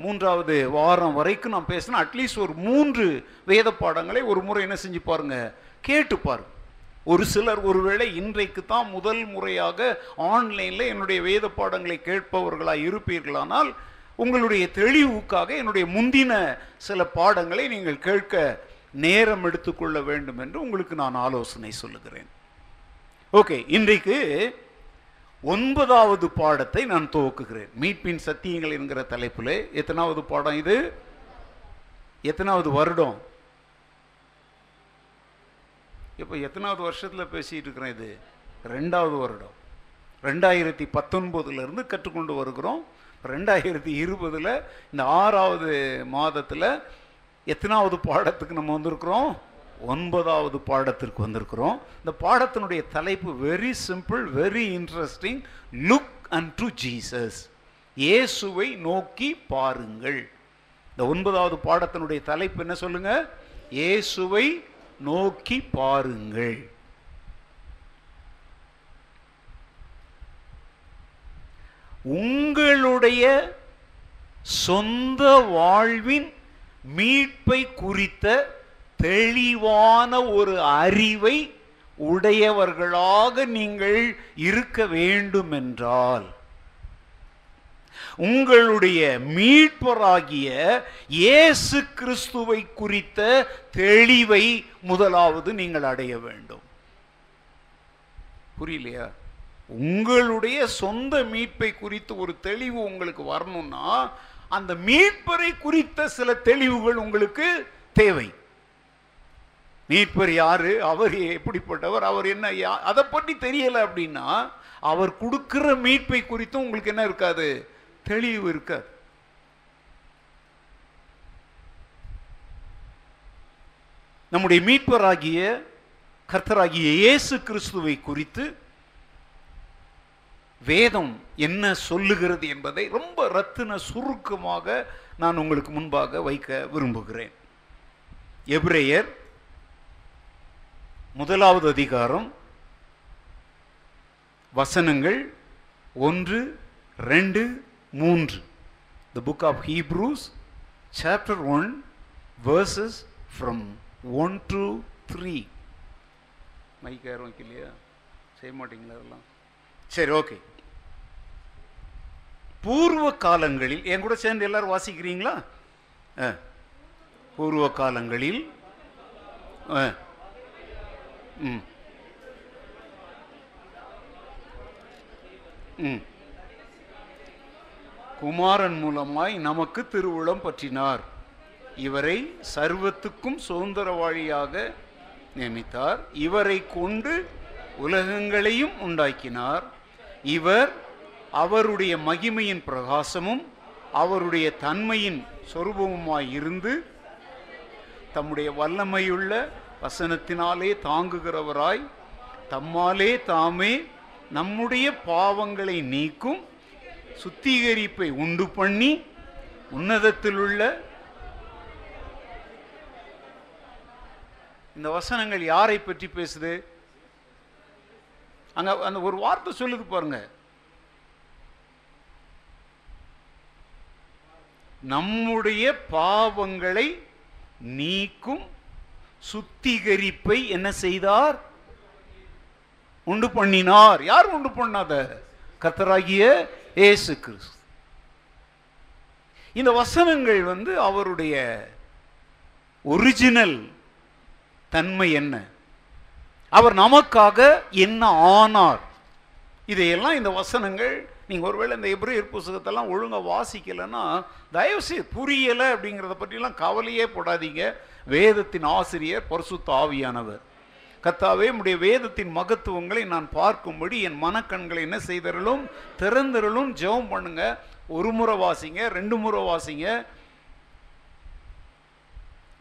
மூன்றாவது வாரம் வரைக்கும் நான் பேசினேன் அட்லீஸ்ட் ஒரு மூன்று வேத பாடங்களை ஒரு முறை என்ன செஞ்சு பாருங்க. கேட்டு பாருங்க. ஒரு சிலர் ஒருவேளை இன்றைக்கு தான் முதல் முறையாக ஆன்லைனில் என்னுடைய வேத பாடங்களை கேட்பவர்களாக இருப்பீர்களானால் உங்களுடைய தெளிவுக்காக என்னுடைய முந்தின சில பாடங்களை நீங்கள் கேட்க நேரம் எடுத்துக்கொள்ள வேண்டும் என்று உங்களுக்கு நான் ஆலோசனை சொல்லுகிறேன். ஓகே இன்றைக்கு ஒன்பதாவது பாடத்தை நான் துவக்குகிறேன். மீட்பின் சத்தியங்கள் என்கிற தலைப்பில் எத்தனாவது பாடம் இது? எத்தனாவது வருடம்? இப்போ எத்தனாவது வருஷத்தில் பேசிகிட்டு இருக்கிறேன் இது? ரெண்டாவது வருடம். ரெண்டாயிரத்தி பத்தொன்பதுலேருந்து கற்றுக்கொண்டு வருகிறோம். ரெண்டாயிரத்தி இருபதில் இந்த ஆறாவது மாதத்தில் எத்தனாவது பாடத்துக்கு நம்ம வந்திருக்கிறோம்? ஒன்பதாவது பாடத்திற்கு வந்திருக்கிறோம். இந்த பாடத்தினுடைய தலைப்பு very simple very interesting look unto Jesus இயேசுவை நோக்கி பாருங்கள். இந்த ஒன்பதாவது பாடத்தினுடைய தலைப்பு என்ன சொல்லுங்க? இயேசுவை நோக்கி பாருங்கள். உங்களுடைய சொந்த வாழ்வின் மீட்பை குறித்த தெளிவான ஒரு அறிவை உடையவர்களாக நீங்கள் இருக்க வேண்டும் என்றால் உங்களுடைய மீட்பராகிய இயேசு கிறிஸ்துவை குறித்த தெளிவை முதலாவது நீங்கள் அடைய வேண்டும். புரியலையா? உங்களுடைய சொந்த மீட்பை குறித்து ஒரு தெளிவு உங்களுக்கு வரணும்னா அந்த மீட்பரை குறித்த சில தெளிவுகள் உங்களுக்கு தேவை. மீட்பர் யாரு? அவர் எப்படிப்பட்டவர்? அவர் என்ன அதை பற்றி தெரியல அப்படின்னா அவர் கொடுக்கிற மீட்பை குறித்தும் உங்களுக்கு என்ன இருக்காது? தெளிவு இருக்காது. நம்முடைய மீட்பராகிய கர்த்தராகிய இயேசு கிறிஸ்துவை குறித்து வேதம் என்ன சொல்லுகிறது என்பதை ரொம்ப ரத்தின சுருக்கமாக நான் உங்களுக்கு முன்பாக வைக்க விரும்புகிறேன். எபிரேயர் முதலாவது அதிகாரம் வசனங்கள் ஒன்று ரெண்டு மூன்று. The book of Hebrews chapter one verses from one to three mic யாரும் வைக்கலையா? செய்ய மாட்டீங்களா அதெல்லாம்? சரி ஓகே பூர்வ காலங்களில் என் கூட சேர்ந்து எல்லாரும் வாசிக்கிறீங்களா? பூர்வ காலங்களில் ம் ம். குமாரன் மூலமாய் நமக்கு திருவுளம் பற்றினார். இவரை சர்வத்துக்கும் சுதந்திரவாளியாக நியமித்தார். இவரை கொண்டு உலகங்களையும் உண்டாக்கினார். இவர் அவருடைய மகிமையின் பிரகாசமும் அவருடைய தன்மையின் சொரூபமுமாய் இருந்து தம்முடைய வல்லமையுள்ள வசனத்தினாலே தாங்குகிறவராய் தம்மாலே தாமே நம்முடைய பாவங்களை நீக்கும் சுத்திகரிப்பை உண்டு பண்ணி உன்னதத்தில் உள்ள இந்த வசனங்கள் யாரை பற்றி பேசுது? அங்க அந்த ஒரு வார்த்தை சொல்லுது பாருங்க. நம்முடைய பாவங்களை நீக்கும் சுத்திகரிப்பை என்ன செய்தார்? உண்டு பண்ணினார். யார் உண்டு பண்ணாத? கத்தராகிய இயேசு கிறிஸ்து. இந்த வசனங்கள் வந்து அவருடைய ஒரிஜினல் தன்மை என்ன? அவர் நமக்காக என்ன ஆனார்? இதையெல்லாம் இந்த வசனங்கள் நீங்கள் ஒருவேளை இந்த எப்ரேயர் புஸ்தகத்தெல்லாம் ஒழுங்காக வாசிக்கலைன்னா தயவுசெய்து புரியலை அப்படிங்கிறத பற்றிலாம் கவலையே போடாதீங்க. வேதத்தின் ஆசிரியர் பரிசுத்த ஆவியானவர். கத்தாவே உடைய வேதத்தின் மகத்துவங்களை நான் பார்க்கும்படி என் மனக்கண்களை என்ன செய்தரலும் திறந்திரலும் ஜெபம் பண்ணுங்க. ஒரு முறை வாசிங்க ரெண்டு முறை வாசிங்க.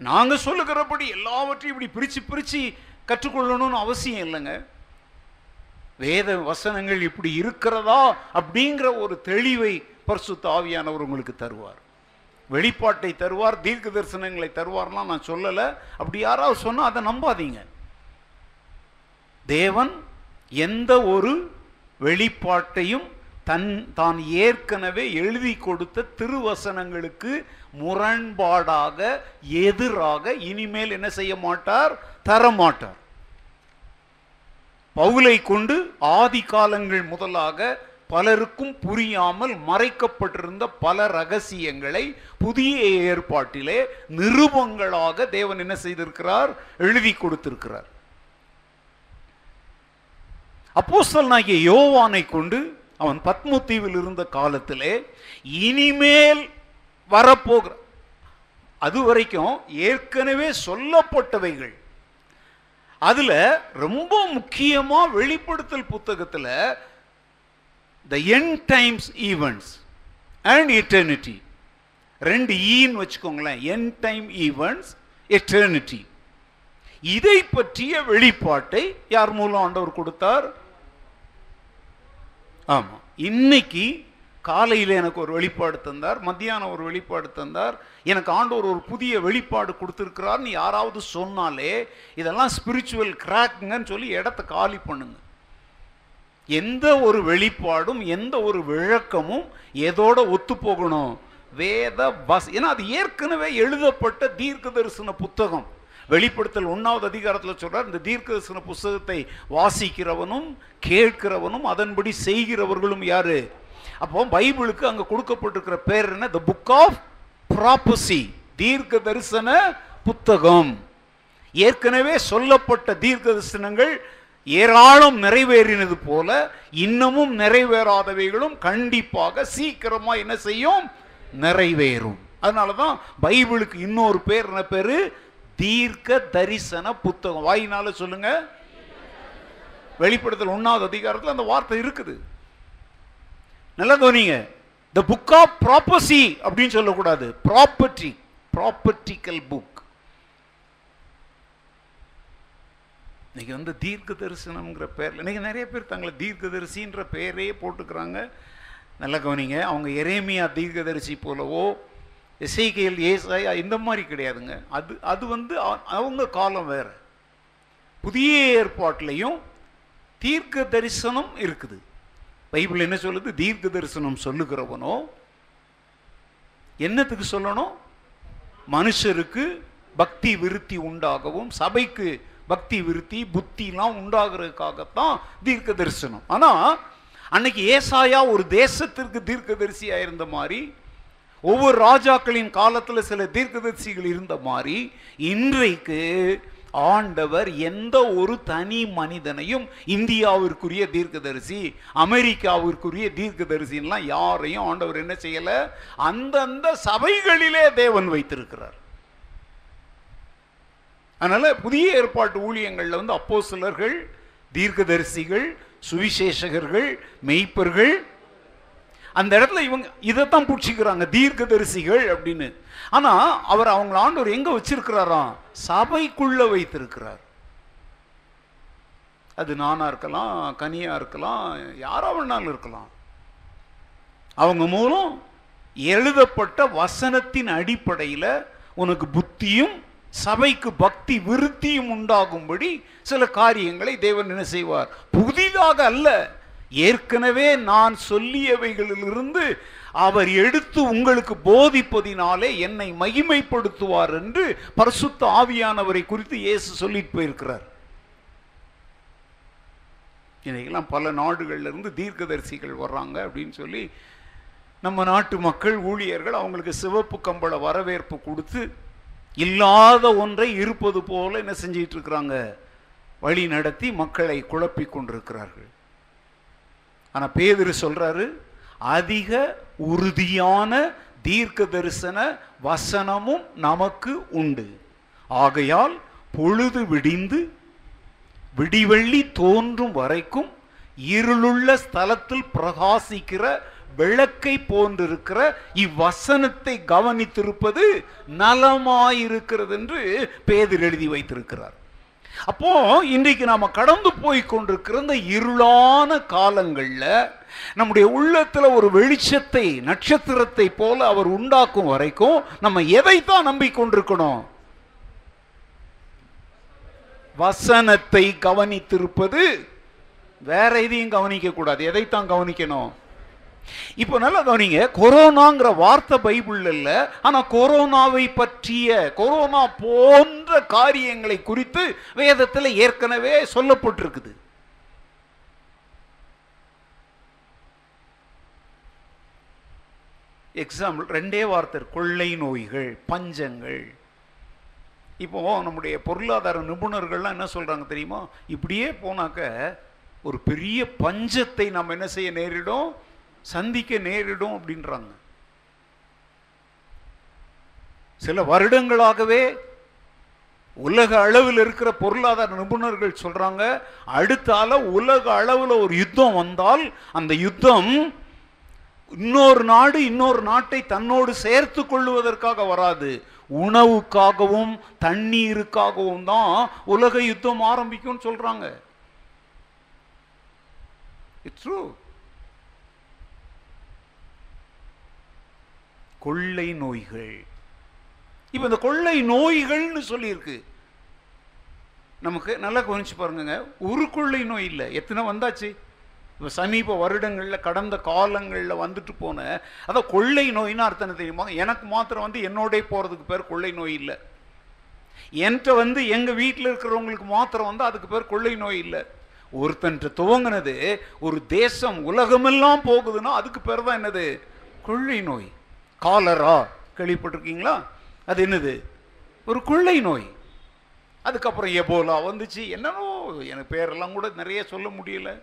நாங்கள் சொல்லுகிறபடி எல்லாவற்றையும் இப்படி பிரித்து பிரித்து கற்றுக்கொள்ளணும்னு அவசியம் இல்லைங்க. வேத வசனங்கள் இப்படி இருக்கிறதா அப்படிங்கிற ஒரு தெளிவை பரிசுத்த ஆவியானவர் உங்களுக்கு தருவார். வெளிப்பாட்டை தருவார் தீர்க்க தரிசனங்களை தருவார்லாம் நான் சொல்லலை. அப்படி யாராவது சொன்னால் அதை நம்பாதீங்க. தேவன் எந்த ஒரு வெளிப்பாட்டையும் தன் தான் ஏற்கனவே எழுதி கொடுத்த திருவசனங்களுக்கு முரண்பாடாக எதிராக இனிமேல் என்ன செய்ய மாட்டார்? தரமாட்டார். பவுலை கொண்டு ஆதி காலங்கள் முதலாக பலருக்கும் புரியாமல் மறைக்கப்பட்டிருந்த பல ரகசியங்களை புதிய ஏற்பாட்டிலே நிருபங்களாக தேவன் என்ன செய்திருக்கிறார்? எழுதி கொடுத்திருக்கிறார். அப்போஸ்தலனாகிய யோவானை கொண்டு அவன் பத்மத்தீவில் இருந்த காலத்திலே இனிமேல் வரப்போகிற அது வரைக்கும் ஏற்கனவே சொல்லப்பட்டவைகள். அதுல ரொம்ப முக்கியமா வெளிப்படுத்தல் புத்தகத்துல the end times events and eternity ரெண்டு ஈன்னு வச்சுக்கோங்களேன். என் டைம் ஈவெண்ட்ஸ் எட்டர்னிட்டி இதை பற்றிய வெளிப்பாட்டை யார் மூலம் ஆண்டவர் கொடுத்தார்? ஆமா. இன்னைக்கு காலையில் எனக்கு ஒரு வெளிப்பாடு தந்தார் மத்தியானம் ஒரு வெளிப்பாடு தந்தார். எனக்கு ஆண்டவர் ஒரு புதிய வெளிப்பாடு கொடுத்துருக்கிறார்னு யாராவது சொன்னாலே இதெல்லாம் ஸ்பிரிச்சுவல் கிராக்குங்கன்னு சொல்லி இடத்த காலி பண்ணுங்க. எந்த ஒரு வெளிப்பாடும் எந்த ஒரு விளக்கமும் எதோட ஒத்து போகணும்? வேத பஸ் ஏன்னா அது ஏற்கனவே எழுதப்பட்ட தீர்க்க தரிசன புத்தகம். வெளிப்படுத்தல் ஒன்றாவது அதிகாரத்தில் சொல்கிறார் இந்த தீர்க்க தரிசன புஸ்தகத்தை வாசிக்கிறவனும் கேட்கிறவனும் அதன்படி செய்கிறவர்களும் யாரு? அப்போ பைபிளுக்கு அங்க கொடுக்கப்பட்டிருக்கிற பேர் என்ன? த புக் ஆஃப் ப்ராப்பசி தீர்க்க தரிசன புத்தகம். ஏற்கனவே சொல்லப்பட்ட தீர்க்க தரிசனங்கள் ஏராளம் நிறைவேறினது போல இன்னமும் நிறைவேறாதவைகளும் கண்டிப்பாக சீக்கிரமா என்ன செய்யும்? நிறைவேறும். அதனால தான் பைபிளுக்கு இன்னொரு பேர் என்ன பேரு? தீர்க்க தரிசன புத்தகம். வாயினால சொல்லுங்க. வெளிப்படுத்தல் ஒன்னாவது அதிகாரத்தில் அந்த வார்த்தை இருக்குது. நல்லா கவனிங்க. த புக் ஆஃப் ப்ராப்பர்சி அப்படின்னு சொல்லக்கூடாது. ப்ராப்பர்ட்டி ப்ராப்பர்ட்டிக்கல் புக் இன்னைக்கு வந்து தீர்க்க தரிசனம்ங்கிற பேரில் இன்னைக்கு நிறைய பேர் தங்களை தீர்க்கதரிசின்ற பெயரே போட்டுக்கிறாங்க. நல்லா கவனிங்க. அவங்க எரேமியா தீர்க்கதரிசி போலவோ எசைக்கையில் ஏசாயா இந்த மாதிரி கிடையாதுங்க. அது அது வந்து அவங்க காலம் வேறு. புதிய ஏற்பாட்டிலையும் தீர்க்க தரிசனம் இருக்குது. பைபிள் என்ன சொல்லுது? தீர்க்க தரிசனம் சொல்லுகிறவனோ என்னத்துக்கு சொல்லணும்? மனுஷருக்கு பக்தி விருத்தி உண்டாகவும் சபைக்கு பக்தி விருத்தி புத்திலாம் உண்டாகிறதுக்காகத்தான் தீர்க்க தரிசனம். ஆனால் அன்னைக்கு ஏசாயா ஒரு தேசத்திற்கு தீர்க்கதரிசியா இருந்த மாதிரி ஒவ்வொரு ராஜாக்களின் காலத்தில் சில தீர்க்கதரிசிகள் இருந்த மாதிரி இன்றைக்கு ஆண்டவர் எந்த ஒரு தனி மனிதனையும் இந்தியாவிற்குரிய தீர்க்கதரிசி அமெரிக்காவிற்குரிய தீர்க்கதரிசின்லாம் யாரையும் ஆண்டவர் என்ன செய்யல? அந்தந்த சபைகளிலே தேவன் வைத்திருக்கிறார். அதனால புதிய ஏற்பாட்டு ஊழியங்கள்ல வந்து அப்போஸ்தலர்கள் தீர்க்கதரிசிகள் சுவிசேஷகர்கள் மெய்ப்பர்கள் அந்த இடத்துல இவங்க இதைத்தான் பிடிச்சிக்கிறாங்க தீர்க்கதரிசிகள் அப்படின்னு. ஆனால் அவர் அவங்கள ஆண்டவர் எங்கே வச்சிருக்கிறாராம்? சபைக்குள்ள வைத்திருக்கிறார். அது நானா இருக்கலாம் கனியாக இருக்கலாம் யாரா வேணாலும் இருக்கலாம். அவங்க மூலம் எழுதப்பட்ட வசனத்தின் அடிப்படையில் உனக்கு புத்தியும் சபைக்கு பக்தி விருத்தியும் உண்டாகும்படி சில காரியங்களை தேவன் என்ன செய்வார்? புதிதாக அல்ல. ஏற்கனவே நான் சொல்லியவைகளிலிருந்து அவர் எடுத்து உங்களுக்கு போதிப்பதினாலே என்னை மகிமைப்படுத்துவார் என்று பரிசுத்த ஆவியானவரை குறித்து இயேசு சொல்லிட்டு போயிருக்கிறார். இன்னைக்கெல்லாம் பல நாடுகள்ல இருந்து தீர்க்கதரிசிகள் வர்றாங்க அப்படின்னு சொல்லி நம்ம நாட்டு மக்கள் ஊழியர்கள் அவங்களுக்கு சிவப்பு கம்பள வரவேற்பு கொடுத்து இல்லாத ஒன்றை இருப்பது போல என்ன செஞ்சிட்டு இருக்கிறாங்க? வழி நடத்தி மக்களை குழப்பி கொண்டிருக்கிறார்கள். ஆனால் பேதிரு சொல்கிறாரு அதிக உறுதியான தீர்க்க தரிசன வசனமும் நமக்கு உண்டு. ஆகையால் பொழுது விடிந்து விடிவெள்ளி தோன்றும் வரைக்கும் இருளுள்ள ஸ்தலத்தில் பிரகாசிக்கிற விளக்கை போன்றிருக்கிற இவ்வசனத்தை கவனித்திருப்பது நலமாயிருக்கிறது என்று பேதர் எழுதி வைத்திருக்கிறார். அப்போ இன்றைக்கு நாம கடந்து போய் கொண்டிருக்கிற இந்த இருளான காலங்கள்ல நம்முடைய உள்ளத்துல ஒரு வெளிச்சத்தை நட்சத்திரத்தை போல அவர் உண்டாக்கும் வரைக்கும் நம்ம எதைத்தான் நம்பிக்கொண்டிருக்கணும்? வசனத்தை கவனித்திருப்பது வேற எதையும் கவனிக்க கூடாது. எதைத்தான் கவனிக்கணும்? இப்போ நல்லா கவனிங்க கொரோனாங்கிற வார்த்தை பைபிள் இல்ல ஆனா கொரோனாவை பற்றிய கொரோனா போன்ற காரியங்களை குறித்து வேதத்தில் ஏற்கனவே சொல்லப்பட்டிருக்குது. எக்ஸாம்பிள் ரெண்டே வார்த்தை கொள்ளை நோய்கள் பஞ்சங்கள். இப்போ நம்முடைய பொருளாதார நிபுணர்கள்லாம் என்ன சொல்றாங்க தெரியுமா? இப்படியே போனாக்க ஒரு பெரிய பஞ்சத்தை நம்ம என்ன செய்ய நேரிடும்? சந்திக்க நேரிடும் அப்படின்றாங்க. சில வருடங்களாகவே உலக அளவில் இருக்கிற பொருளாதார நிபுணர்கள் சொல்றாங்க அடுத்தால உலக அளவில் ஒரு யுத்தம் வந்தால் அந்த யுத்தம் இன்னொரு நாடு இன்னொரு நாட்டை தன்னோடு சேர்த்து கொள்ளுவதற்காக வராது. உணவுக்காகவும் தண்ணீருக்காகவும் தான் உலக யுத்தம் ஆரம்பிக்கும்னு சொல்றாங்க. இட்ஸ் ட்ரூ கொள்ளை நோய்கள். இப்போ இந்த கொள்ளை நோய்கள்னு சொல்லியிருக்கு. நமக்கு நல்லா கவனிச்சு பாருங்க ஒரு கொள்ளை நோய் இல்லை. எத்தனை வந்தாச்சு? இப்போ சமீப வருடங்களில் கடந்த காலங்களில் வந்துட்டு போன அதான் கொள்ளை நோயின்னு அர்த்தம் என்ன தெரியுமா? எனக்கு மாத்திரம் வந்து என்னோடய போகிறதுக்கு பேர் கொள்ளை நோய் இல்லை. என்கிட்ட வந்து எங்கள் வீட்டில் இருக்கிறவங்களுக்கு மாத்திரம் வந்து அதுக்கு பேர் கொள்ளை நோய் இல்லை. ஒருத்தன்ட்டு துவங்கினது ஒரு தேசம் உலகமெல்லாம் போகுதுன்னா அதுக்கு பேர் தான் என்னது? கொள்ளை நோய். காலரா? கேள்விப்பட்டிருக்கீங்களா? அது என்னது? ஒரு கொள்ளை நோய். அதுக்கப்புறம் எபோலா வந்துச்சு. என்னன்னோ எனக்கு பேரெல்லாம் கூட நிறைய சொல்ல முடியல.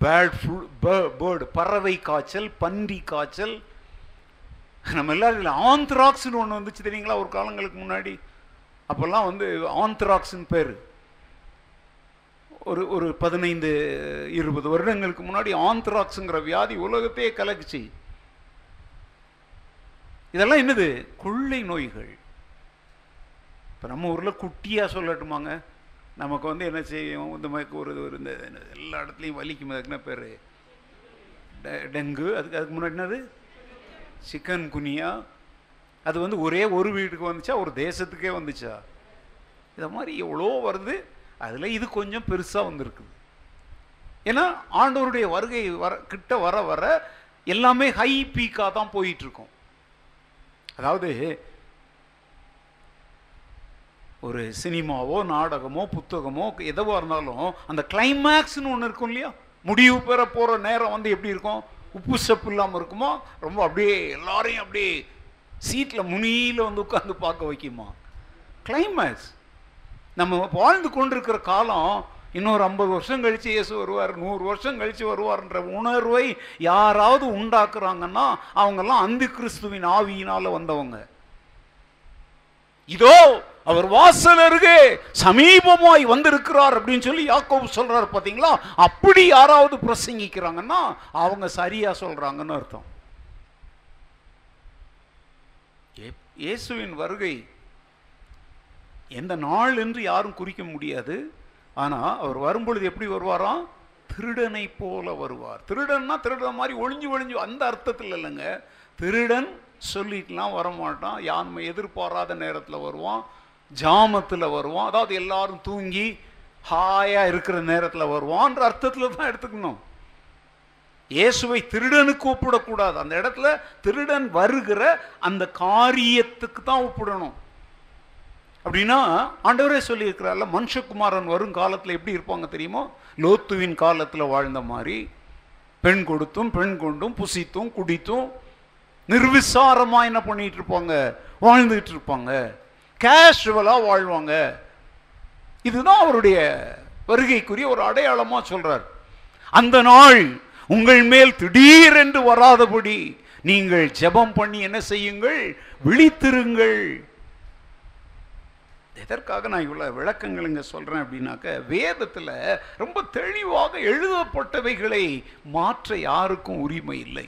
பேர்ட் ஃபுல் பேர்டு பறவை காய்ச்சல் பன்றி காய்ச்சல். நம்ம எல்லாரும் ஆந்த்ராக்ஸ்னு ஒன்று வந்துச்சு தெரியுங்களா? ஒரு காலங்களுக்கு முன்னாடி. அப்போல்லாம் வந்து ஆந்த்ராக்ஸ்னு பேர். ஒரு ஒரு பதினைந்து இருபது வருடங்களுக்கு முன்னாடி ஆந்த்ராக்ஸுங்கிற வியாதி உலகத்தையே கலக்குச்சு. இதெல்லாம் என்னது? கொள்ளை நோய்கள். இப்போ நம்ம ஊரில் குட்டியாக சொல்லட்டுமாங்க. நமக்கு வந்து என்ன செய்யும்? இந்த மாதிரி ஒரு ஒரு இந்த எல்லா இடத்துலையும் வலிக்கும். அதுக்குன்னா பேர்? டெங்கு. அதுக்கு அதுக்கு முன்னாடி என்னது? Chikungunya. அது வந்து ஒரே ஒரு வீட்டுக்கு வந்துச்சா? ஒரு தேசத்துக்கே வந்துச்சா? இதை மாதிரி எவ்வளோ வருது? அதில் இது கொஞ்சம் பெருசாக வந்திருக்குது. ஏன்னா ஆண்டவருடைய வருகை வர கிட்ட வர வர எல்லாமே ஹை பீக்காக தான் போயிட்டுருக்கோம் அதாவது ஒரு சினிமாவோ நாடகமோ புத்தகமோ எதுவாக இருந்தாலும் அந்த கிளைமேக்ஸ்னு ஒன்று இருக்கும் இல்லையா? முடிவு பெற போகிற நேரம் வந்து எப்படி இருக்கும்? உப்பு சப்பு இல்லாமல் இருக்குமோ? ரொம்ப அப்படியே எல்லாரையும் அப்படியே சீட்டில் முனியில் வந்து உட்காந்து பார்க்க வைக்குமா? கிளைமேக்ஸ் நம்ம வாழ்ந்து கொண்டிருக்கிற காலம் இன்னொரு ஐம்பது வருஷம் கழிச்சு இயேசு வருவார் நூறு வருஷம் கழிச்சு வருவார்ன்ற உணர்வை யாராவது உண்டாக்குறாங்கன்னா அவங்கெல்லாம் அந்தி கிறிஸ்துவின் ஆவியினால வந்தவங்க. இதோ அவர் வாசல் அருகே சமீபமாய் வந்திருக்கிறார் அப்படின்னு சொல்லி யாக்கோபு சொல்றாரு பாத்தீங்களா? அப்படி யாராவது பிரசங்கிக்கிறாங்கன்னா அவங்க சரியா சொல்றாங்கன்னு அர்த்தம். இயேசுவின் வருகை எந்த நாள் என்று யாரும் குறிக்க முடியாது. ஆனால் அவர் வரும்பொழுது எப்படி வருவாராம்? திருடனை போல வருவார். திருடன்னா திருடன் மாதிரி ஒளிஞ்சு ஒளிஞ்சு அந்த அர்த்தத்தில் இல்லைங்க. திருடன் சொல்லிட்டுலாம் வரமாட்டான். யான்மை எதிர்பாராத நேரத்தில் வருவான். ஜாமத்தில் வருவான். அதாவது எல்லாரும் தூங்கி ஹாயாக இருக்கிற நேரத்தில் வருவான்ற அர்த்தத்தில் தான் எடுத்துக்கணும். இயேசுவை திருடனுக்கு ஒப்பிடக்கூடாது. அந்த இடத்துல திருடன் வருகிற அந்த காரியத்துக்கு தான் ஒப்பிடணும். அப்படின்னா ஆண்டவரே சொல்லியிருக்கிறார்ல மனுஷகுமாரன் வரும் காலத்தில் எப்படி இருப்பாங்க தெரியுமோ? லோத்துவின் காலத்தில் வாழ்ந்த மாதிரி பெண் கொடுத்தும் பெண் கொண்டும் புசித்தும் குடித்தும் நிர்விசாரமாக என்ன பண்ணிட்டு இருப்பாங்க? வாழ்ந்துகிட்டு இருப்பாங்க. கேஷுவலாக வாழ்வாங்க. இதுதான் அவருடைய வருகைக்குரிய ஒரு அடையாளமாக சொல்கிறார் அந்த நாள் உங்கள் மேல் திடீரென்று வராதபடி நீங்கள் ஜெபம் பண்ணி என்ன செய்யுங்கள்? விழித்திருங்கள். எதற்காக நான் இவ்வளோ விளக்கங்கள் இங்கே சொல்கிறேன் அப்படின்னாக்க வேதத்தில் ரொம்ப தெளிவாக எழுதப்பட்டவைகளை மாற்ற யாருக்கும் உரிமை இல்லை.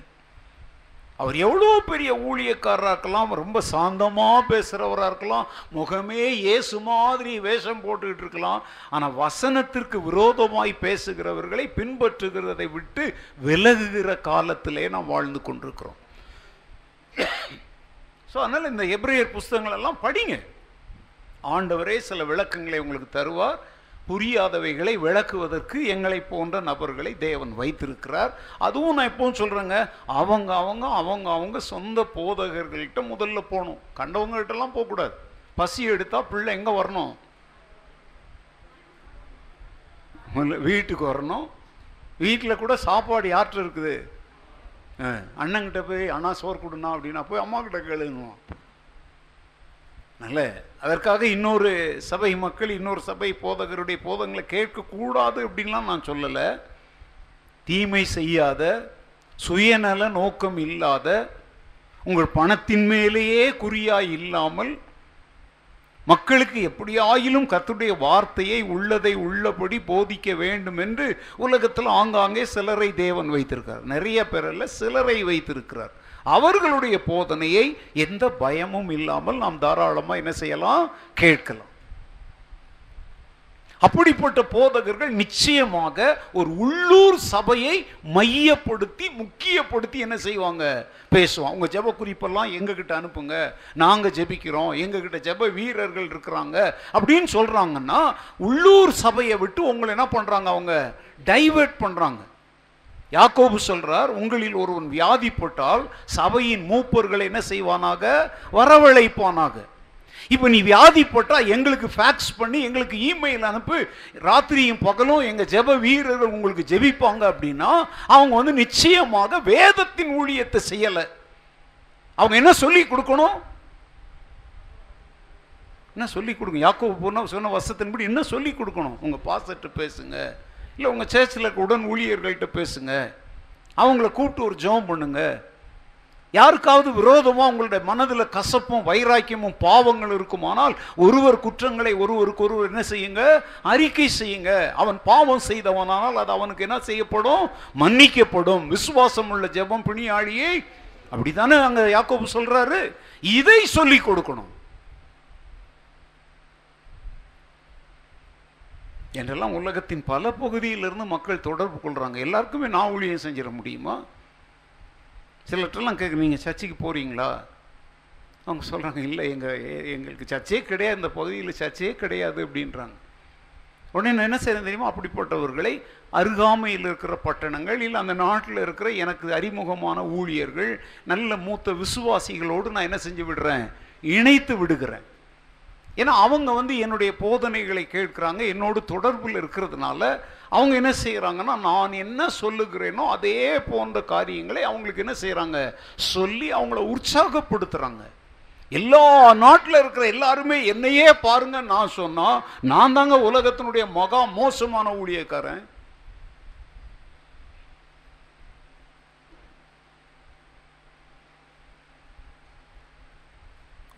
அவர் எவ்வளோ பெரிய ஊழியக்காரராக இருக்கலாம் ரொம்ப சாந்தமாக பேசுகிறவராக இருக்கலாம் முகமே ஏசு மாதிரி வேஷம் போட்டுக்கிட்டு இருக்கலாம் ஆனால் வசனத்திற்கு விரோதமாய் பேசுகிறவர்களை பின்பற்றுகிறதை விட்டு விலகுகிற காலத்திலே நாம் வாழ்ந்து கொண்டிருக்கிறோம். ஸோ அதனால் இந்த எப்ரேயர் புஸ்தகங்கள் எல்லாம் படிங்க. ஆண்டவரே சில விளக்கங்களை உங்களுக்கு தருவார். புரியாதவைகளை விளக்குவதற்கு எங்களை போன்ற நபர்களை தேவன் வைத்திருக்கிறார். அதுவும் நான் எப்பவும் சொல்கிறேங்க அவங்க அவங்க அவங்க அவங்க சொந்த போதகர்கள்கிட்ட முதல்ல போகணும். கண்டவங்ககிட்டலாம் போகக்கூடாது பசி எடுத்தால் பிள்ளை எங்கே வரணும்? முதல்ல வீட்டுக்கு வரணும். வீட்டில் கூட சாப்பாடு யார்கிட்ட இருக்குது? அண்ணங்கிட்ட போய் அண்ணா சோறு கொடுனா அப்படின்னா போய் அம்மா கிட்ட அதனால் நல்ல அதற்காக இன்னொரு சபை மக்கள் இன்னொரு சபை போதகருடைய போதங்களை கேட்கக்கூடாது அப்படின்லாம் நான் சொல்லலை. தீமை செய்யாத சுயநல நோக்கம் இல்லாத உங்கள் பணத்தின் மேலேயே குறியாய் இல்லாமல் மக்களுக்கு எப்படியாயிலும் கத்துடைய வார்த்தையை உள்ளதை உள்ளபடி போதிக்க வேண்டும் என்று உலகத்தில் ஆங்காங்கே சிலரை தேவன் வைத்திருக்கிறார். நிறைய பேரில் சிலரை வைத்திருக்கிறார். அவர்களுடைய போதனையை எந்த பயமும் இல்லாமல் நாம் தாராளமாக என்ன செய்யலாம்? கேட்கலாம். அப்படிப்பட்ட போதகர்கள் நிச்சயமாக ஒரு உள்ளூர் சபையை மையப்படுத்தி முக்கியப்படுத்தி என்ன செய்வாங்க? பேசுவாங்க. உங்க ஜெப குறிப்பெல்லாம் எங்ககிட்ட அனுப்புங்க. நாங்க ஜெபிக்கிறோம். எங்ககிட்ட ஜெப வீரர்கள் இருக்கிறாங்க அப்படின்னு சொல்றாங்கன்னா உள்ளூர் சபையை விட்டு உங்களை என்ன பண்றாங்க அவங்க? டைவர்ட் பண்றாங்க. யாக்கோபு சொல்றார் உங்களில் ஒருவன் வியாதிப்பட்டால் சபையின் மூப்பர்களை என்ன செய்வானாக? வரவழைப்பானாக. இப்போ நீ வியாதிப்பட்டால் எங்களுக்கு ஃபேக்ஸ் பண்ணி எங்களுக்கு இமெயில் அனுப்பு. ராத்திரியும் பகலும் எங்கள் ஜெப வீரர்கள் உங்களுக்கு ஜெபிப்பாங்க அப்படின்னா அவங்க வந்து நிச்சயமாக வேதத்தின் ஊழியத்தை செய்யலை. அவங்க என்ன சொல்லி கொடுக்கணும்? என்ன சொல்லி கொடுங்க யாக்கோ போன சொன்ன வசத்தின்படி என்ன சொல்லி கொடுக்கணும்? உங்கள் பாசட்டு பேசுங்க. இல்லை உங்கள் சேர்ச்சில் இருக்க உடன் ஊழியர்கள்ட்ட பேசுங்க. அவங்கள கூப்பிட்டு ஒரு ஜெபம் பண்ணுங்க. யாருக்காவது விரோதமாக உங்களுடைய மனதில் கசப்பும் வைராக்கியமும் பாவங்கள் இருக்குமானால் ஒருவர் குற்றங்களை ஒருவருக்கு ஒருவர் என்ன செய்யுங்க? அறிக்கை செய்யுங்க. அவன் பாவம் செய்தவனானால் அது அவனுக்கு என்ன செய்யப்படும்? மன்னிக்கப்படும். விசுவாசம் உள்ள ஜெபம் பிணியாளியை. அப்படி தானே அங்கே யாக்கோபு சொல்கிறாரு இதை சொல்லி கொடுக்கணும். என்றெல்லாம் உலகத்தின் பல பகுதியிலிருந்து மக்கள் தொடர்பு கொள்கிறாங்க எல்லாருக்குமே நான் ஊழியம் செஞ்சிட முடியுமா? சிலற்றெல்லாம் கேட்க நீங்கள் சர்ச்சுக்கு போகிறீங்களா அவங்க சொல்கிறாங்க இல்லை எங்கள் எங்களுக்கு சர்ச்சே கிடையாது. இந்த பகுதியில் சர்ச்சே கிடையாது அப்படின்றாங்க. உடனே நான் என்ன செய்யணும் தெரியுமா? அப்படிப்பட்டவர்களை அருகாமையில் இருக்கிற பட்டணங்கள் இல்லை அந்த நாட்டில் இருக்கிற எனக்கு அறிமுகமான ஊழியர்கள் நல்ல மூத்த விசுவாசிகளோடு நான் என்ன செஞ்சு விடுறேன்? இணைத்து விடுகிறேன். ஏன்னா அவங்க வந்து என்னுடைய போதனைகளை கேட்குறாங்க என்னோடு தொடர்பில் இருக்கிறதுனால அவங்க என்ன செய்கிறாங்கன்னா நான் என்ன சொல்லுகிறேனோ அதே போன்ற காரியங்களை அவங்களுக்கு என்ன செய்கிறாங்க சொல்லி அவங்கள உற்சாகப்படுத்துகிறாங்க எல்லா நாட்டில் இருக்கிற எல்லாருமே என்னையே பாருங்க நான் சொன்னால் நான் தாங்க உலகத்தினுடைய மகா மோசமான ஊழியக்காரன்.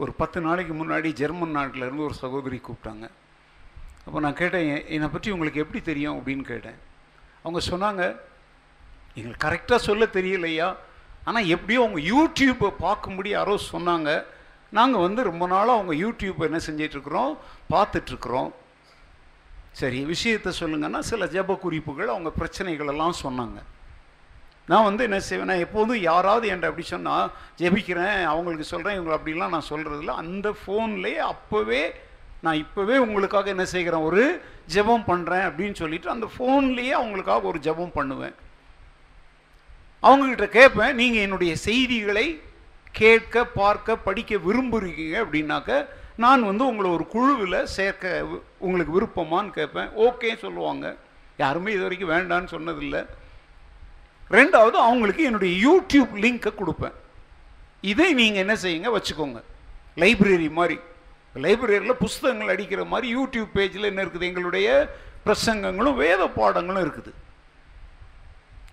ஒரு பத்து நாளைக்கு முன்னாடி ஜெர்மன் நாட்டிலேருந்து ஒரு சகோதரி கூப்பிட்டாங்க. அப்போ நான் கேட்டேன் என்னை பற்றி உங்களுக்கு எப்படி தெரியும்? அப்படின்னு கேட்டேன். அவங்க சொன்னாங்க எங்களுக்கு கரெக்டாக சொல்ல தெரியலையா? ஆனால் எப்படியோ அவங்க யூடியூப்பை பார்க்கும்படி யாரோ சொன்னாங்க. நாங்கள் வந்து ரொம்ப நாளாக அவங்க யூடியூப்பை என்ன செஞ்சிட்ருக்குறோம் பார்த்துட்ருக்குறோம். சரி விஷயத்தை சொல்லுங்கன்னா சில ஜெப குறிப்புகள் அவங்க பிரச்சனைகளெல்லாம் சொன்னாங்க. நான் வந்து என்ன செய்வேன்? நான் எப்போதும் யாராவது என்கிட்ட அப்படி சொன்னால் ஜெபிக்கிறேன் அவங்களுக்கு சொல்கிறேன் இவங்களை அப்படிலாம் நான் சொல்கிறதில்ல அந்த ஃபோன்லேயே அப்போவே நான் இப்போவே உங்களுக்காக என்ன செய்கிறேன்? ஒரு ஜெபம் பண்ணுறேன் அப்படின்னு சொல்லிட்டு அந்த ஃபோன்லேயே அவங்களுக்காக ஒரு ஜெபம் பண்ணுவேன். அவங்கக்கிட்ட கேட்பேன் நீங்கள் என்னுடைய செய்திகளை கேட்க பார்க்க படிக்க விரும்புகிறீங்க அப்படின்னாக்க நான் வந்து உங்களை ஒரு குழுவில் சேர்க்க உங்களுக்கு விருப்பமான்னு கேட்பேன். ஓகே சொல்லுவாங்க. யாருமே இது வரைக்கும் வேண்டான்னு சொன்னதில்லை. ரெண்டாவது அவங்களுக்கு என்னுடைய யூடியூப் லிங்கை கொடுப்பேன். இதை நீங்கள் என்ன செய்யுங்க வச்சுக்கோங்க. லைப்ரரி மாதிரி. லைப்ரரியில் புஸ்தகங்கள் அடிக்கிற மாதிரி யூடியூப் பேஜில் என்ன இருக்குது? எங்களுடைய பிரசங்கங்களும் வேத பாடங்களும் இருக்குது.